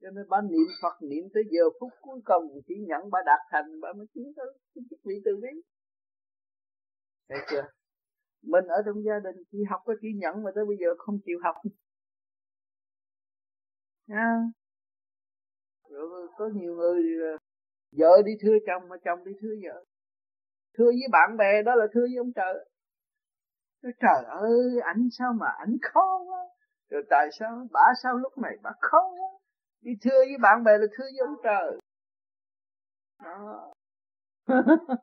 cho nên bà niệm phật niệm tới giờ phút cuối cùng chỉ nhận bà đạt thành bà mới tiến tới cái chức vị từ bi thấy chưa? Mình ở trong gia đình chỉ học có chỉ nhận mà tới bây giờ không chịu học. À. rồi có nhiều người ờ, vợ đi thưa chồng mà chồng đi thưa vợ. Thưa với bạn bè đó là thưa với ông trời. Nói, trời ơi ảnh sao mà ảnh khó quá. Rồi tại sao bà sao lúc này bà khó quá. Đi thưa với bạn bè là thưa với ông trời. Đó.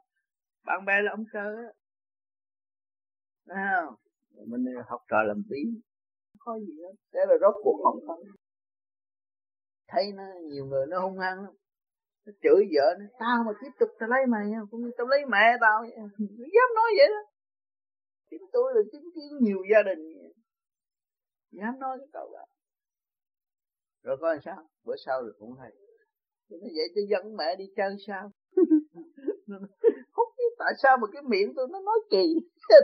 Bạn bè là ông trời á. Nào mình học trò làm tí. Không có gì hết. Thế là rốt cuộc không thân thấy nó nhiều người nó hung hăng lắm. Nó chửi vợ nó tao mà tiếp tục tao lấy mày cũng như tao lấy mẹ tao vậy. dám nói vậy đó chính tôi là chứng kiến nhiều gia đình. Dám nói cái câu đó. Rồi coi sao? Bữa sau rồi cũng hay. Nó vậy tôi dẫn mẹ đi chơi sao? Không biết tại sao mà cái miệng tôi nó nói kỳ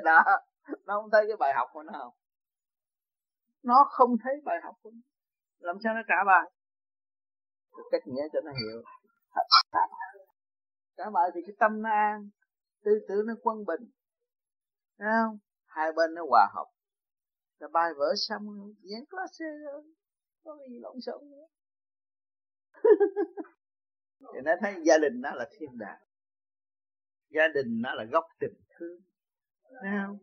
đó nó không thấy cái bài học của nó không? Nó không thấy bài học của nó. Làm sao nó trả bài? Cách nghĩa cho nó hiểu. Trả bài thì cái tâm nó an. Tư tưởng nó quân bình. Thấy không? Hai bên nó hòa hợp. Là bài vở xong rồi diễn classe rồi có gì lộn xộn nữa. Thì nó thấy gia đình nó là thiên đàng. Gia đình nó là gốc tình thương. Thấy không?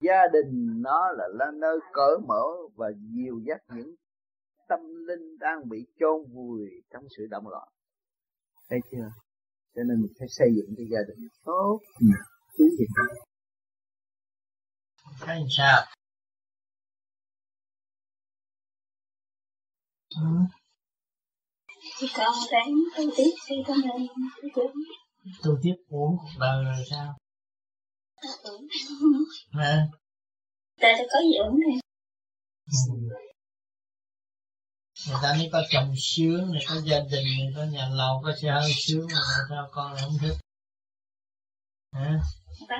Gia đình nó là, là nơi cởi mở và dìu dắt những tâm linh đang bị chôn vùi trong sự động loạn. Thấy chưa? Cho nên mình phải xây dựng cái gia đình tốt. Ừ chú gì đó thấy sao ừ. còn ráng tu tiếp đi con nên tu tiếp uống cuộc đời rồi sao à. tại tôi có dưỡng này người ta mới có chồng sướng này có gia đình này có nhà lầu, có xe hơi sướng mà sao con lại không thích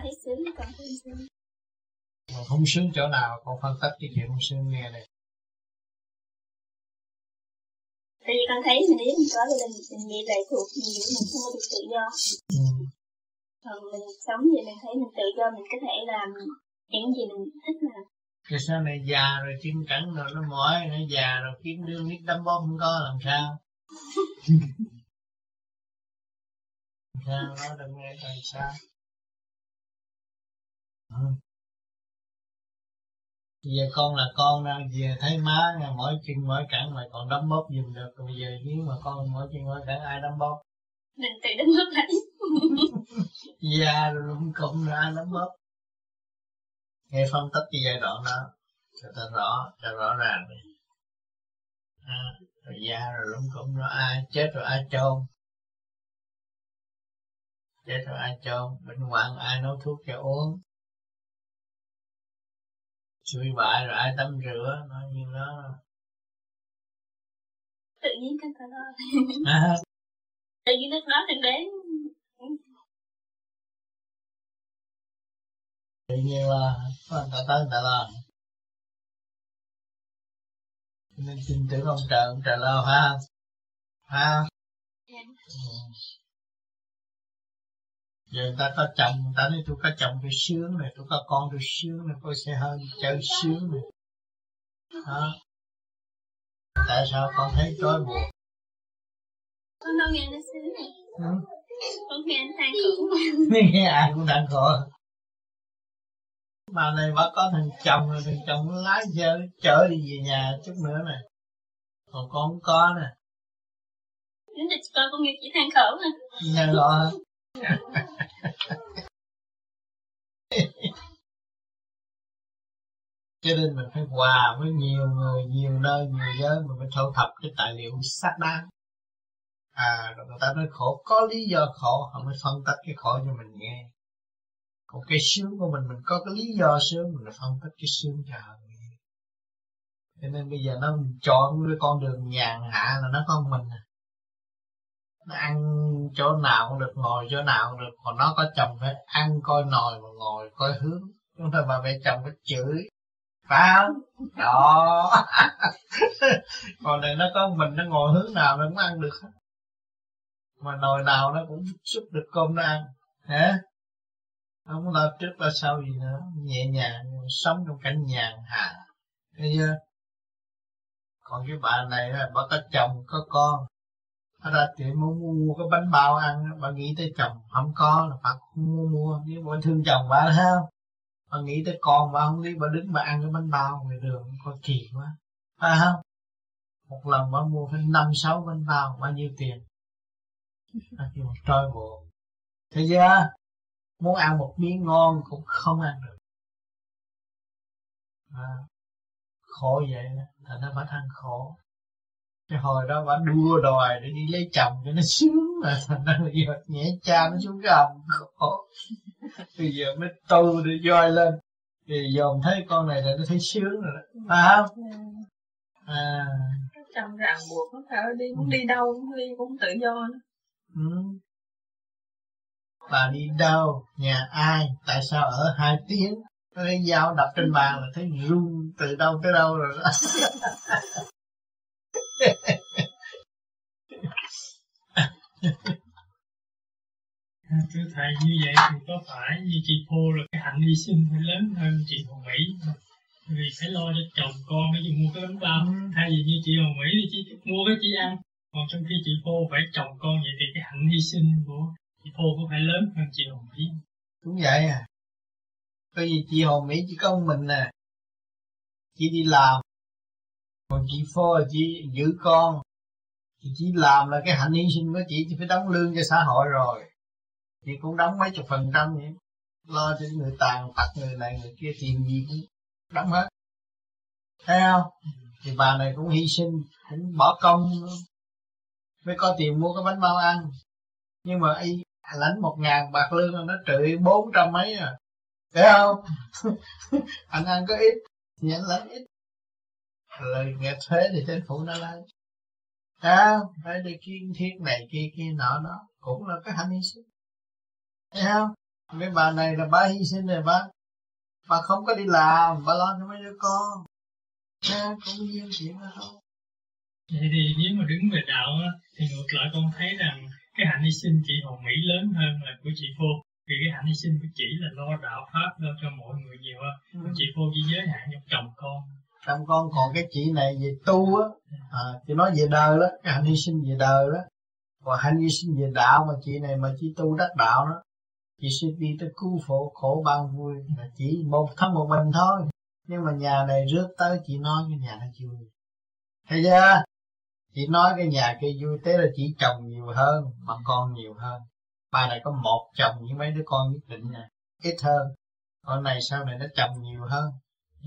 thấy sướng con thấy sướng. Mà không sướng chỗ nào con phân tích cái chuyện không sướng nghe này. Tại vì con thấy mình nếu mình có gia đình mình bị lệ thuộc nhiều mình không có được tự do. Ừ. còn mình sống vậy mình thấy mình tự do mình có thể làm những gì mình thích làm. Rồi sau này già rồi chân cẳng rồi nó mỏi nó già rồi kiếm đương biết đấm bóp không có làm sao? Sao nó đừng nghe rồi sao. Giờ con là con đang về thấy má nghe mỗi chân mỗi cẳng mày còn đấm bóp giùm được. Còn giờ nếu mà con mỗi chân mỗi cẳng ai đấm bóp? Mình tự đấm bóp lấy già rồi lụng cụm rồi ai đấm bóp. Nghe phân tích cái giai đoạn đó cho ta rõ cho rõ ràng đi. À, rồi da rồi lúng cũng rồi ai chết rồi ai chôn? Chết rồi ai chôn? Bệnh hoạn ai nấu thuốc cho uống suy bại rồi ai tắm rửa nói như đó. Tự nhiên cái lo à. tự nhiên lúc đó thượng đế. Tự nhiên là có người ta tới người ta lo. Nên tin tưởng ông trời ông trời lo ha ha ừ. Giờ người ta có chồng người ta nói tôi có chồng tôi sướng này tôi có con tôi sướng này tôi sẽ hơn chơi sướng này. Đó. Tại sao con thấy trói buộc? Con đâu nghe nó sướng này? Ừ. con nghe anh than khổ. Nghe ai cũng than khổ. Mà này bà có thằng chồng rồi thằng chồng lái xe chở đi về nhà chút nữa nè. Còn con không có nè. Đến là con con nghe chỉ than khổ nè. Than khổ cho nên mình phải hòa với nhiều người, nhiều nơi, nhiều giới, mình phải thu thập cái tài liệu xác đáng. À rồi người ta nói khổ, có lý do khổ, họ mới phân tích cái khổ cho mình nghe. Còn cái sướng của mình mình có cái lý do sướng, mình phân tích cái sướng cho họ nghe. Cho nên bây giờ nó chọn cái con đường nhàn hạ là nó có mình à. nó ăn chỗ nào cũng được, ngồi chỗ nào cũng được, còn nó có chồng phải ăn, coi nồi mà ngồi, coi hướng. Chúng ta bà mẹ chồng phải chửi phải không? Đó. Còn này nó có mình nó ngồi hướng nào nó cũng ăn được hết. Mà nồi nào nó cũng xúc được cơm nó ăn. Hả? Không lo trước lo sau gì nữa. Nhẹ nhàng sống trong cảnh nhàn hạ. Thấy chưa? Còn cái bà này là bà có chồng có con. Bà ra tiệm muốn mua, mua cái bánh bao ăn bà nghĩ tới chồng. Không có là bà không mua mua. Nếu bà thương chồng bà thấy không? Bà nghĩ tới con bà không đi bà đứng bà ăn cái bánh bao ngoài đường con kỳ quá. Phải không? Một lần bà mua phải năm sáu bánh bao bao nhiêu tiền? Bà kêu trôi bộ thế chưa? Muốn ăn một miếng ngon cũng không ăn được. À, khổ vậy đó thành ra bà than khổ. Cái hồi đó bà đua đòi để đi lấy chồng cho nó sướng mà thành ra giờ nhẹ cha nó xuống gầm khổ. bây giờ mới tu để roi lên. Thì dòm thấy con này là nó thấy sướng rồi đó. Phải không? À. Chồng ràng buộc nó phải đi muốn đi đâu cũng đi cũng tự do nữa. Ừ. bà đi đâu nhà ai tại sao ở hai tiếng? Lấy dao đập trên bàn là thấy run từ đâu tới đâu rồi đó thưa thầy như vậy thì có phải như chị Pô là cái hạnh hy sinh phải lớn hơn chị Hồng Mỹ vì phải lo cho chồng con mới dù mua cái bánh bao. Ừ. thay vì như chị Hồng Mỹ thì chị mua cái chị ăn. Còn trong khi chị Pô phải chồng con vậy thì cái hạnh hy sinh của chị Pô có phải lớn hơn chị Hồng Mỹ cũng vậy. À bởi vì chị Hồng Mỹ chỉ có mình nè. Chị đi làm. Còn chị Pô là chị giữ con. Thì chị làm là cái hạnh hy sinh của chị thì phải đóng lương cho xã hội rồi thì cũng đóng mấy chục phần trăm vậy. Lo cho người tàn tật người này người kia tìm gì cũng đóng hết. Thấy không? Thì bà này cũng hy sinh cũng bỏ công mới có tiền mua cái bánh bao ăn. Nhưng mà y lãnh một ngàn bạc lương nó trừ bốn trăm mấy à. Thấy không? Anh ăn có ít thì anh lãnh ít. Rồi nghe thuế thì chính phủ nó lấy à, phải đi kiên thiết này kia kia nọ đó. Cũng là cái hành hy sinh không mấy bà này là bà hy sinh rồi bà. Bà không có đi làm bà lo cho mấy đứa con. À, cũng nhiên chuyện đó thôi. Vậy thì nếu mà đứng về đạo á, thì ngược lại con thấy rằng cái hạnh hy sinh chị Hồng Mỹ lớn hơn là của chị Phô vì cái hạnh hy sinh của chị là lo đạo pháp lo cho mọi người nhiều hơn ừ. chị Phô chỉ giới hạn trong chồng con. Chồng con còn cái chị này về tu á. À, chị nói về đời đó cái hạnh hy sinh về đời đó. Còn hạnh hy sinh về đạo mà chị này mà chị tu đắc đạo đó chị sẽ đi tới cứu khổ khổ ban vui là chỉ một thân một mình thôi. Nhưng mà nhà này rước tới chị nói cái nhà này vui. Thấy chưa chị nói cái nhà kia vui thế là chỉ chồng nhiều hơn mà con nhiều hơn. Bà này có một chồng với mấy đứa con nhất định nè ít hơn. Con này sau này nó chồng nhiều hơn.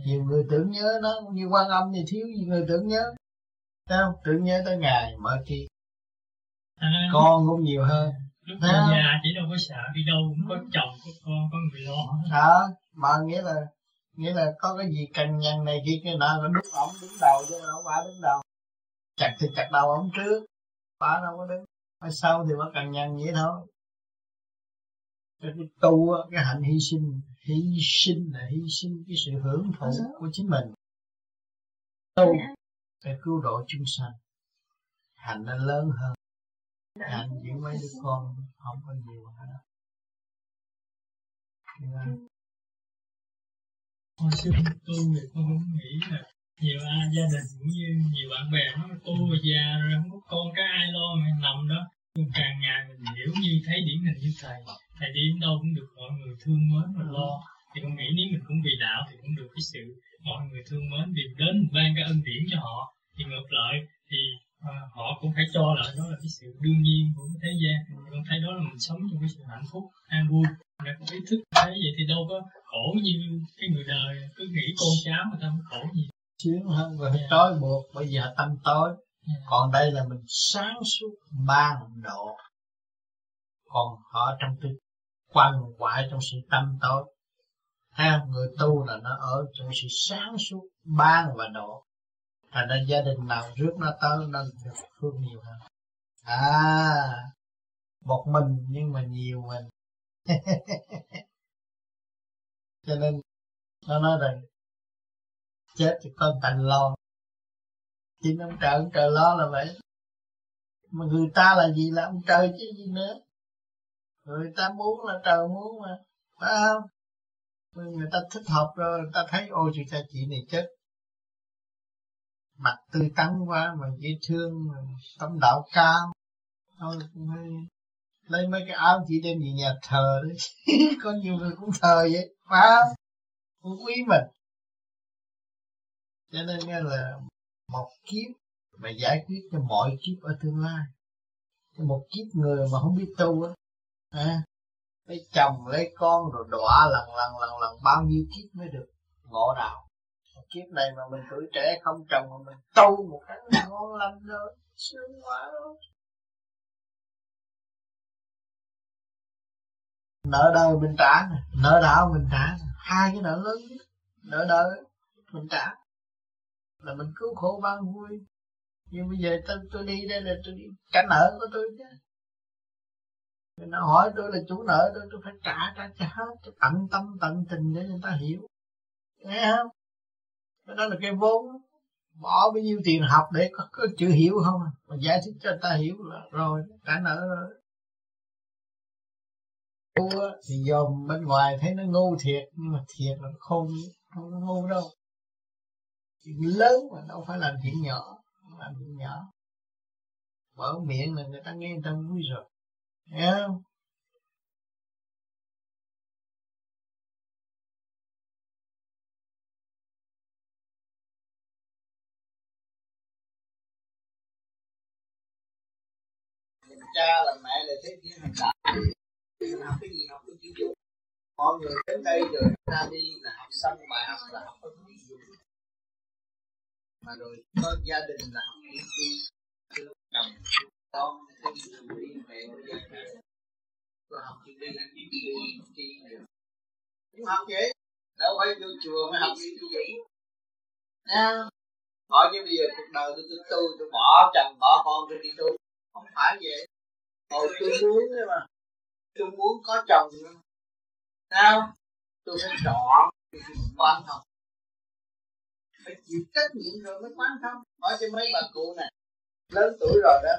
Nhiều người tưởng nhớ nó như quan âm thì thiếu nhiều người tưởng nhớ. Sao tưởng nhớ tới ngày mở khi à, con cũng nhiều hơn lúc về nhà chỉ đâu có sợ đi đâu cũng có chồng có con có người lo. Đó mà nghĩa là nghĩa là có cái gì cần nhằn này kia cái nọ là đúng ổng đứng đầu chứ không phải đứng đầu. Chặt thì chặt đầu ổng trước bà đâu có đứng. Ở sau thì bà cần nhằn vậy thôi. Cái, cái tu cái hạnh hy sinh hy sinh là hy sinh cái sự hưởng thụ của chính mình. Tu để cứu độ chúng sanh hạnh nó lớn hơn hạnh chỉ mấy đứa con không có nhiều hết hồi xưa tu thì con cũng nghĩ là nhiều à, gia đình cũng như nhiều bạn bè nó tu già rồi không có con cái ai lo mà nằm đó. Nhưng càng ngày mình hiểu như thấy điển hình như thầy thầy đi đến đâu cũng được mọi người thương mến và lo. Thì con nghĩ nếu mình cũng vì đạo thì cũng được cái sự mọi người thương mến vì đến ban cái ân điển cho họ. Thì ngược lại thì à, họ cũng phải cho lại đó là cái sự đương nhiên của cái thế gian. Con thấy đó là mình sống trong cái sự hạnh phúc an vui. Để có ý thức thấy vậy thì đâu có khổ như cái người đời. Cứ nghĩ con cháu người ta mới khổ gì. Sướng hơn và yeah. trói buộc. Bây giờ tâm tối. Yeah. còn đây là mình sáng suốt ban độ. Còn họ trong cái quan quại trong sự tâm tối. Không? Người tu là nó ở trong sự sáng suốt ban và độ và nên gia đình nào rước nó tới nó được phước nhiều hơn. À Một mình nhưng mà nhiều mình. Cho nên, Nó nói rằng, Chết thì con thành lo Chính ông trời ông trời lo là vậy. Mà người ta là gì là ông trời chứ gì nữa. Người ta muốn là trời muốn mà. Phải không? Người ta thích hợp rồi, người ta thấy, ôi chị ta chị này chết mặt tươi tắn quá mà dễ thương mà tâm đạo cao. Thôi lấy mấy cái áo chỉ đem về nhà thờ đấy. Có nhiều người cũng thờ vậy. Phải cũng quý mình. Cho nên nghe là một kiếp mà giải quyết cho mọi kiếp ở tương lai. Một kiếp người mà không biết tu á. À, lấy chồng lấy con rồi đọa lần lần lần lần bao nhiêu kiếp mới được ngộ đạo kiếp này mà mình tuổi trẻ không chồng mà mình tu một cách ngon lành rồi sướng quá rồi. nợ đời mình trả nợ đạo mình trả hai cái nợ lớn nợ đời mình trả. Là mình cứu khổ ban vui nhưng bây giờ tôi, tôi đi đây là tôi đi trả nợ của tôi chứ. Nó hỏi tôi là chủ nợ tôi tôi phải trả trả cho hết. Tận tâm tận tình để người ta hiểu. Nghe không? Đó là cái vốn. Bỏ bao nhiêu tiền học để có, có chữ hiểu không? Mà giải thích cho ta hiểu là rồi trả nợ rồi. Ngu thì dòm bên ngoài thấy nó ngu thiệt nhưng mà thiệt là khôn không có ngu đâu. Chuyện lớn mà đâu phải làm chuyện nhỏ làm chuyện nhỏ. Mở miệng là người ta nghe người ta vui rồi. Nghe không? Cha là mẹ là thế kia hành đạo học cái gì, học cái chữ dụng mọi người đến đây rồi ra đi là học xong bài học là học cái chữ dụng mà rồi có gia đình là học cái gì chồng con thêm đi mẹ gia đình. Rồi học chữ đi đi cũng học vậy, đâu phải vô chùa mới học cái gì vậy. Nha. Hỏi chứ bây giờ cuộc đời tôi tôi tu, tôi bỏ chồng, bỏ con, tôi đi tu không phải vậy. Hồi tôi muốn mà. Tôi muốn có chồng sao? Tôi phải chọn. Quan thông phải chịu trách nhiệm rồi mới quan thông hỏi cho mấy bà cụ này lớn tuổi rồi đó.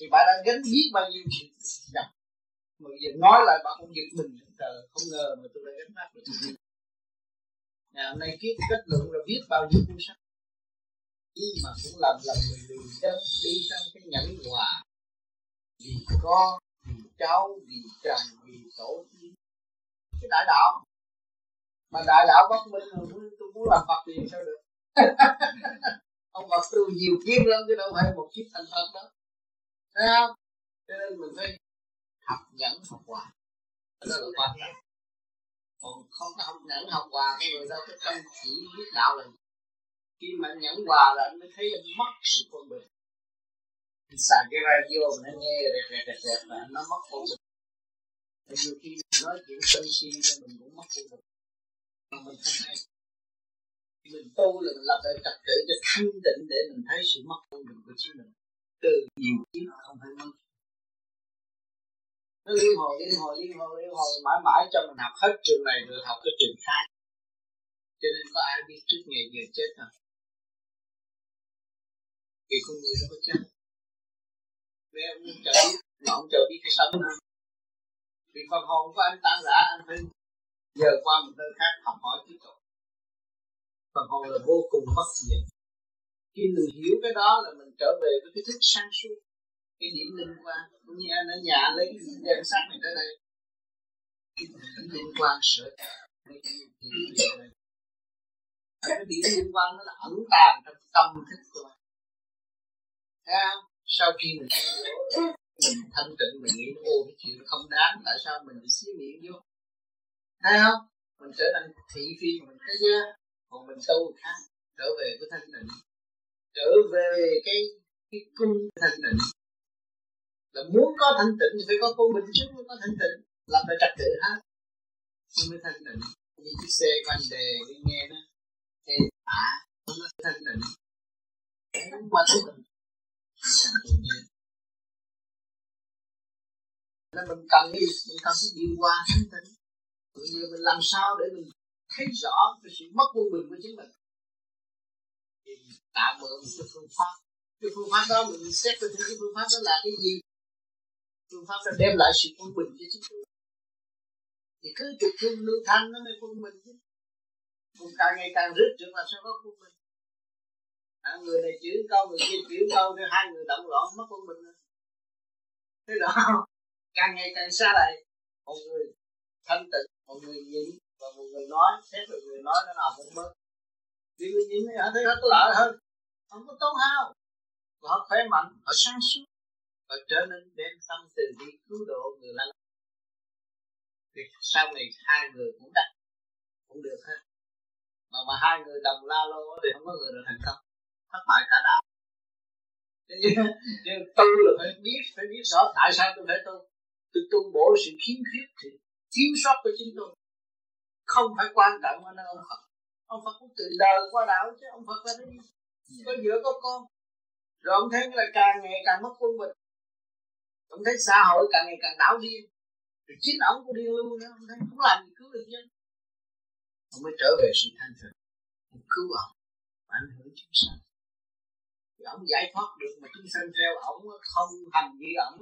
Thì bà đã gánh biết bao nhiêu chuyện. Gặp mà giờ nói lại bà không giật mình. Trời, không ngờ mà tôi đã gánh mắt được. Ngày hôm nay kiếp kết luận là biết bao nhiêu cuốn sách nhưng mà cũng làm lòng người lười chân, đi sang cái nhẫn hòa. Vì con, vì cháu, vì chồng vì tổ tiên. Cái đại đạo. Mà đại đạo bất minh tôi muốn làm phật thì sao được? Ông Phật tu nhiều kiếp lắm chứ đâu phải một kiếp thành Phật đó thấy không? Cho nên mình phải học nhẫn học hòa. Đó là quan trọng. Còn không có học nhẫn học hòa cái người đâu cái tâm chỉ biết đạo là khi mà nhẫn hòa là anh mới thấy anh mất sự quân bình. Xài cái radio mà nó nghe rẹt rẹt rẹt rẹt mà nó mất quân bình. Nhiều khi mình nói chuyện sân si mình cũng mất quân bình. Mà mình không hay. Mình tu là mình lập lại trật tự cho thanh định để mình thấy sự mất quân bình của chính mình. Từ nhiều kiếp không phải mất. Nó liên hồi liên hồi liên hồi liên hồi, mãi mãi cho mình học hết trường này rồi học cái trường khác. Cho nên có ai biết trước ngày giờ chết không? Vì con người nó có chết vì ông chờ biết, mà ông chờ biết cái sống hơn vì phần hồn của anh tan rã, anh phải giờ qua một nơi khác học hỏi tiếp tục phần hồn là vô cùng bất diệt. Khi mình hiểu cái đó là mình trở về với cái thức sáng suốt, cái điểm linh quan cũng như anh ở nhà lấy cái đem sát này tới đây. Cái linh quan sở cái điểm liên quan nó là ẩn tàng trong tâm thức của anh. Thấy không? Sau khi mình mình thanh tịnh, mình nghĩ ô cái chuyện không đáng, tại sao mình bị xí miệng vô? Thấy không? Mình trở thành thị phi mình thế giới còn mình tu khác, trở về với thanh tịnh. Trở về cái cái cung thanh tịnh. Là muốn có thanh tịnh thì phải có cô bình trước mới có thanh tịnh. Là phải trật tự hết. Mới thanh tịnh. Như chiếc xe của anh đề đi nghe nó. Thì à nó thanh tịnh. Mà thanh tịnh nên mình cần cái gì? Mình cần cái điều hòa thanh tịnh bây giờ mình làm sao để mình thấy rõ cái sự mất quân bình của chính mình? Thì tạo mượn một cái phương pháp. Cái phương pháp đó mình xét về cái phương pháp đó là cái gì. Phương pháp đó đem lại sự quân bình cho chính tôi thì cứ trực thương lưu thanh nó mới quân bình chứ. Còn càng ngày càng rứt trường làm sao có quân bình à, người này chửi câu người kia chửi câu thì hai người động loạn mất quân bình rồi. Thế đó. Càng ngày càng xa lại. Một người thanh tịnh một người nhịn và một người nói xét về người nói nó nào cũng mất vì người nhịn họ thấy họ có lợi hơn. Không có tốn hao. Và họ khỏe mạnh họ sáng suốt và trở nên đem tâm từ đi cứu độ người lành. Thì sau này hai người cũng đắc cũng được hết mà mà hai người đồng la lô thì không có người nào thành công thất bại cả đạo nhưng tu là phải biết phải biết rõ tại sao tôi phải tu. Tôi tu bổ sự khiếm khuyết thì thiếu sót của chính tôi. Không phải quan trọng hơn ông Phật. Ông Phật cũng từ đời qua đạo chứ ông Phật là cái gì? Có giữa có con. Rồi ông thấy là càng ngày càng mất quân bình. Ông thấy xã hội càng ngày càng đảo điên. Rồi chính ông cũng điên luôn nữa ông thấy không làm gì cứu được dân. Ông mới trở về sự thanh tịnh. Cứu ông ảnh hưởng chúng sanh thì ổng giải thoát được mà chúng sanh theo ổng không hành như ổng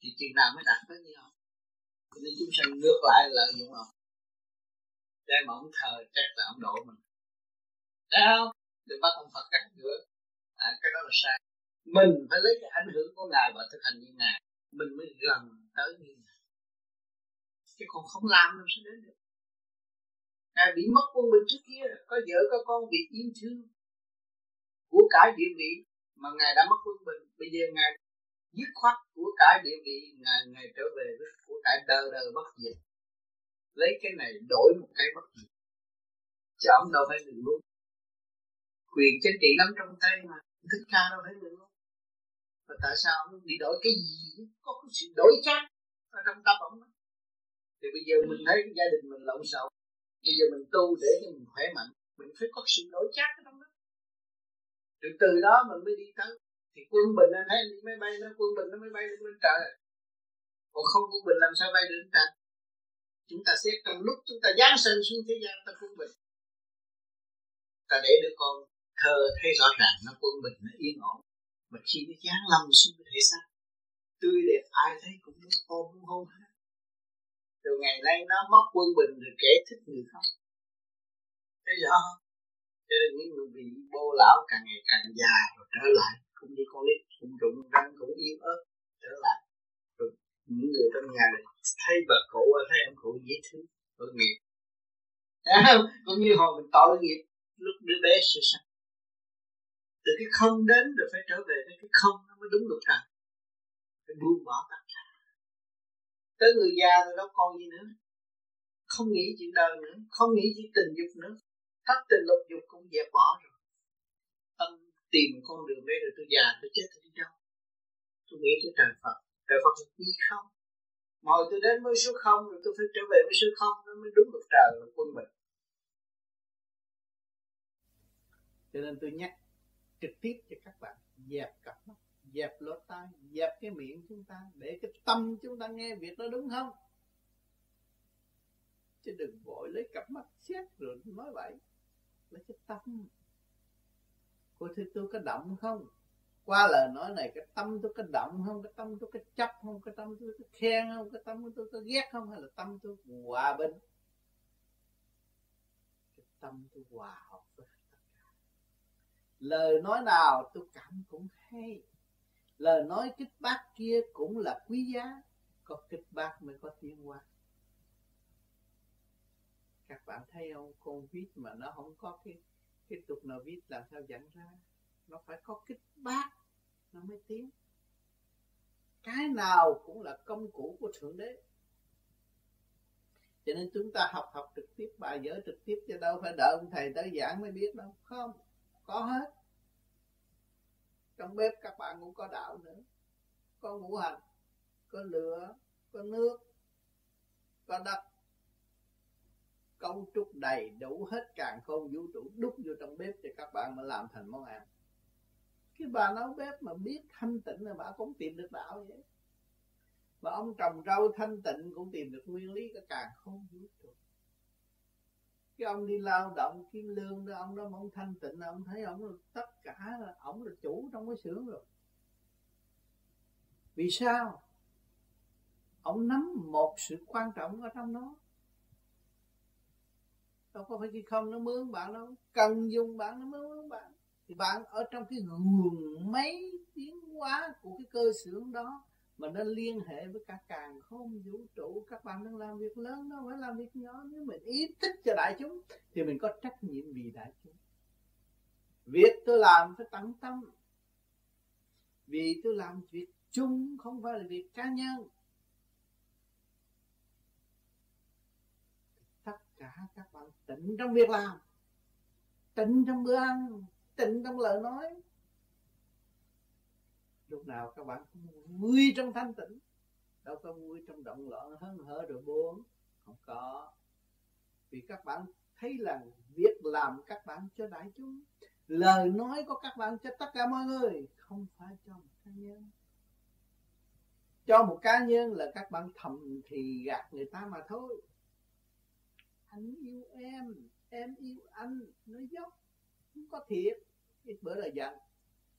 thì chừng nào mới đạt tới như ổng. cho nên chúng sanh ngược lại lợi dụng ổng, đem ổng thờ chắc là ổng độ mình. Thấy không? Đừng bắt ông Phật cắt nữa. À, cái đó là sai. Mình phải lấy cái ảnh hưởng của ngài và thực hành như ngài. Mình mới gần tới như ngài. Chứ còn không làm đâu sẽ đến được. Ngài bị mất quân bình trước kia có vợ có con bị yêu thương của cải địa vị mà ngài đã mất quân bình. Bây giờ ngài dứt khoát của cải địa vị, ngài ngài trở về với của cải đời đời bất diệt. Lấy cái này đổi một cái bất diệt. Chứ ông đâu phải người luôn. Quyền chính trị nắm trong tay mà. Thích ca đâu phải người luôn. Và tại sao ông đi đổi cái gì? Có cái sự đổi chắc ở trong tâm ông thì bây giờ mình thấy gia đình mình lộn xộn. Bây giờ mình tu để cho mình khỏe mạnh. Mình phải có sự đổi chắc ở trong đó từ từ đó mình mới đi tới. Thì quân bình anh thấy anh đi máy bay nó quân bình nó mới bay lên trời. Còn không quân bình làm sao bay được lên trời chúng ta xét trong lúc chúng ta giáng sinh xuống thế gian ta quân bình. Ta để đứa con thơ thấy rõ ràng nó quân bình, nó yên ổn. Mà khi nó giáng lâm xuống cái thể xác tươi đẹp, ai thấy cũng muốn ôm, muốn hôn hết. Rồi ngày nay nó mất quân bình rồi kẻ thích người khác thấy rõ không? Cho nên những người bị bô lão càng ngày càng già rồi trở lại cũng như con nít cũng rụng răng cũng yếu ớt, trở lại. Rồi những người trong nhà này thấy bà cụ thấy ông cụ dễ thương tội nghiệp. Cũng như hồi mình tội nghiệp, lúc đứa bé sơ sinh từ cái không đến rồi phải trở về với cái không, nó mới đúng được trời. Phải buông bỏ tất cả. Tới người già rồi đâu còn gì nữa. Không nghĩ chuyện đời nữa, không nghĩ chuyện tình dục nữa thất tình lục dục cũng dẹp bỏ rồi. Tâm tìm con đường đây rồi tôi già, tôi chết tôi đi đâu? Tôi nghĩ tới trời Phật trời Phật là quý không? Mọi tôi đến với số không rồi tôi phải trở về với số không, nó mới đúng được trời là quân mình. Cho nên tôi nhắc trực tiếp cho các bạn, dẹp cặp mắt, dẹp lỗ tai, dẹp cái miệng chúng ta để cái tâm chúng ta nghe việc đó đúng không? Chứ đừng vội lấy cặp mắt xét rồi nói vậy là cái tâm cô thưa tôi có động không? Qua lời nói này, cái tâm tôi có động không? Cái tâm tôi có chấp không? Cái tâm tôi có khen không? Cái tâm tôi có ghét không? Hay là tâm tôi hòa bình? Cái tâm tôi hòa hợp với lời nói nào tôi cảm cũng hay. Lời nói kích bác kia cũng là quý giá. Có kích bác mới có tiếng hoa các bạn thấy không? Con viết mà nó không có cái cái tục nào viết làm sao dẫn ra? Nó phải có kích bác, nó mới tiến. Cái nào cũng là công cụ của thượng đế. Cho nên chúng ta học học trực tiếp, bài vở trực tiếp cho đâu phải đợi ông thầy tới giảng mới biết đâu. Không, có hết. Trong bếp các bạn cũng có đạo nữa. Có ngũ hành, có lửa, có nước, có đất cấu trúc đầy đủ hết càng khôn vũ trụ, đúc vô trong bếp cho các bạn mới làm thành món ăn. Cái bà nấu bếp mà biết thanh tịnh là bà cũng tìm được đạo vậy. Mà ông trồng rau thanh tịnh cũng tìm được nguyên lý cái càng khôn vũ trụ. Cái ông đi lao động kiếm lương đó, ông đó mà ông thanh tịnh ông thấy ông là tất cả là ông là chủ trong cái xưởng rồi. Vì sao? Ông nắm một sự quan trọng ở trong đó đâu có phải khi không nó mướn bạn đâu. Cần dùng bạn nó mướn bạn. Thì bạn ở trong cái nguồn mấy tiến hóa của cái cơ xưởng đó mà nó liên hệ với cả càng không vũ trụ. Các bạn đang làm việc lớn đâu phải làm việc nhỏ. Nếu mình ý thích cho đại chúng thì mình có trách nhiệm vì đại chúng. Việc tôi làm phải tận tâm. Vì tôi làm việc chung không phải là việc cá nhân tất cả các bạn tỉnh trong việc làm, tỉnh trong bữa ăn, tỉnh trong lời nói. Lúc nào các bạn cũng vui trong thanh tịnh, đâu có vui trong động loạn, hớn hở rồi buồn, không có. Vì các bạn thấy là việc làm các bạn cho đại chúng, lời nói của các bạn cho tất cả mọi người, không phải cho một cá nhân. Cho một cá nhân là các bạn thầm thì gạt người ta mà thôi anh yêu em em yêu anh. Nó dốc, không có thiệt. Ít bữa là giận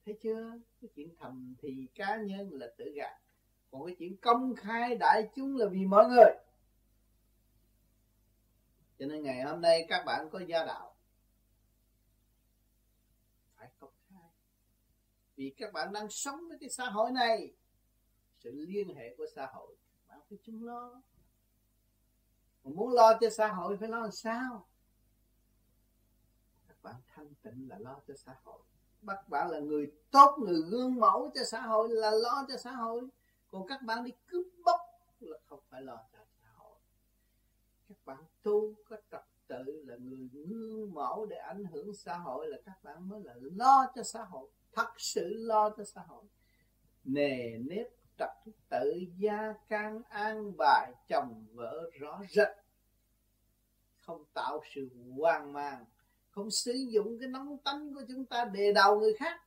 thấy chưa? Cái chuyện thầm thì cá nhân là tự gạt. Còn cái chuyện công khai đại chúng là vì mọi người. Cho nên ngày hôm nay các bạn có gia đạo. Phải công khai. Vì các bạn đang sống với cái xã hội này, sự liên hệ của xã hội, bạn phải chung lo mà muốn lo cho xã hội phải lo làm sao? Các bạn thanh tịnh là lo cho xã hội. Các bạn là người tốt, người gương mẫu cho xã hội là lo cho xã hội. Còn các bạn đi cướp bóc là không phải lo cho xã hội. Các bạn tu có trật tự là người gương mẫu để ảnh hưởng xã hội là các bạn mới là lo cho xã hội. Thật sự lo cho xã hội. Nề nếp trật tự gia can an bài chồng vợ rõ rệt. Không tạo sự hoang mang, không sử dụng cái nóng tánh của chúng ta đề đầu người khác.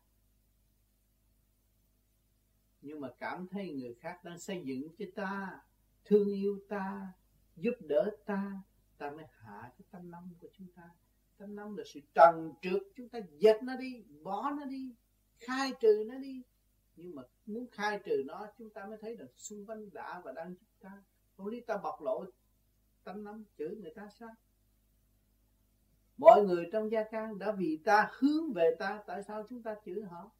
Nhưng mà cảm thấy người khác đang xây dựng cho ta, thương yêu ta, giúp đỡ ta ta mới hạ cái tâm năm của chúng ta. Tâm năm là sự trần trượt, chúng ta dẹp nó đi, bỏ nó đi, khai trừ nó đi nhưng mà muốn khai trừ nó, chúng ta mới thấy được xung quanh đã và đang giúp ta. Không lý ta bộc lộ tâm lắm chửi người ta sao? Mọi người trong gia can đã vì ta hướng về ta, tại sao chúng ta chửi họ?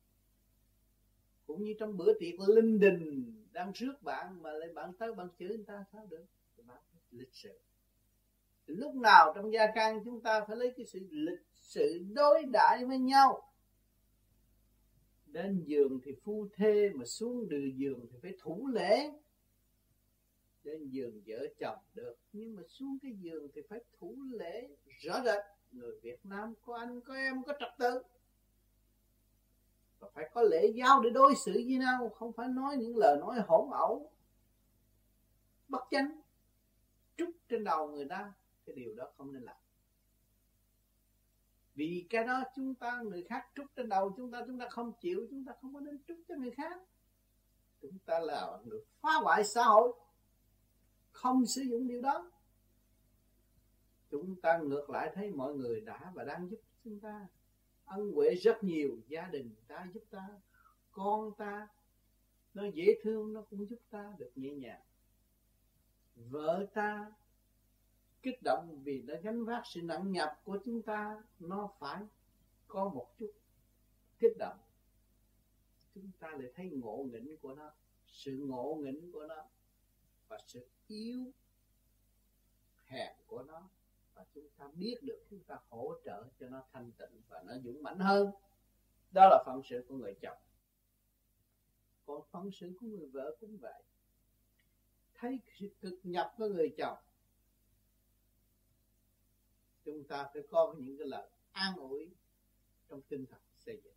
Cũng như trong bữa tiệc linh đình đang rước bạn mà lại bạn tới bạn chửi người ta sao được? Bạn lịch sự. Lúc nào trong gia can chúng ta phải lấy cái sự lịch sự đối đãi với nhau đến giường thì phu thê, mà xuống từ giường thì phải thủ lễ. Lên giường vợ chồng được, nhưng mà xuống cái giường thì phải thủ lễ rõ rệt. Người Việt Nam có anh, có em, có trật tự. Và phải có lễ giao để đối xử với nhau, không phải nói những lời nói hỗn ẩu, bất chánh. Trút trên đầu người ta, cái điều đó không nên làm vì cái đó chúng ta, người khác trút trên đầu chúng ta chúng ta không chịu, chúng ta không có nên trút cho người khác. Chúng ta là người phá hoại xã hội, không sử dụng điều đó. Chúng ta ngược lại thấy mọi người đã và đang giúp chúng ta. Ân huệ rất nhiều, gia đình ta giúp ta, con ta, nó dễ thương, nó cũng giúp ta được nhẹ nhàng. Vợ ta kích động vì nó gánh vác sự nặng nhọc của chúng ta, nó phải có một chút kích động. Chúng ta lại thấy ngộ nghĩnh của nó, sự ngộ nghĩnh của nó và sự yếu hèn của nó. Và chúng ta biết được chúng ta hỗ trợ cho nó thanh tịnh và nó dũng mãnh hơn. Đó là phận sự của người chồng. Còn phận sự của người vợ cũng vậy. Thấy sự cực nhập của người chồng chúng ta phải có những cái lời an ủi trong tinh thần xây dựng.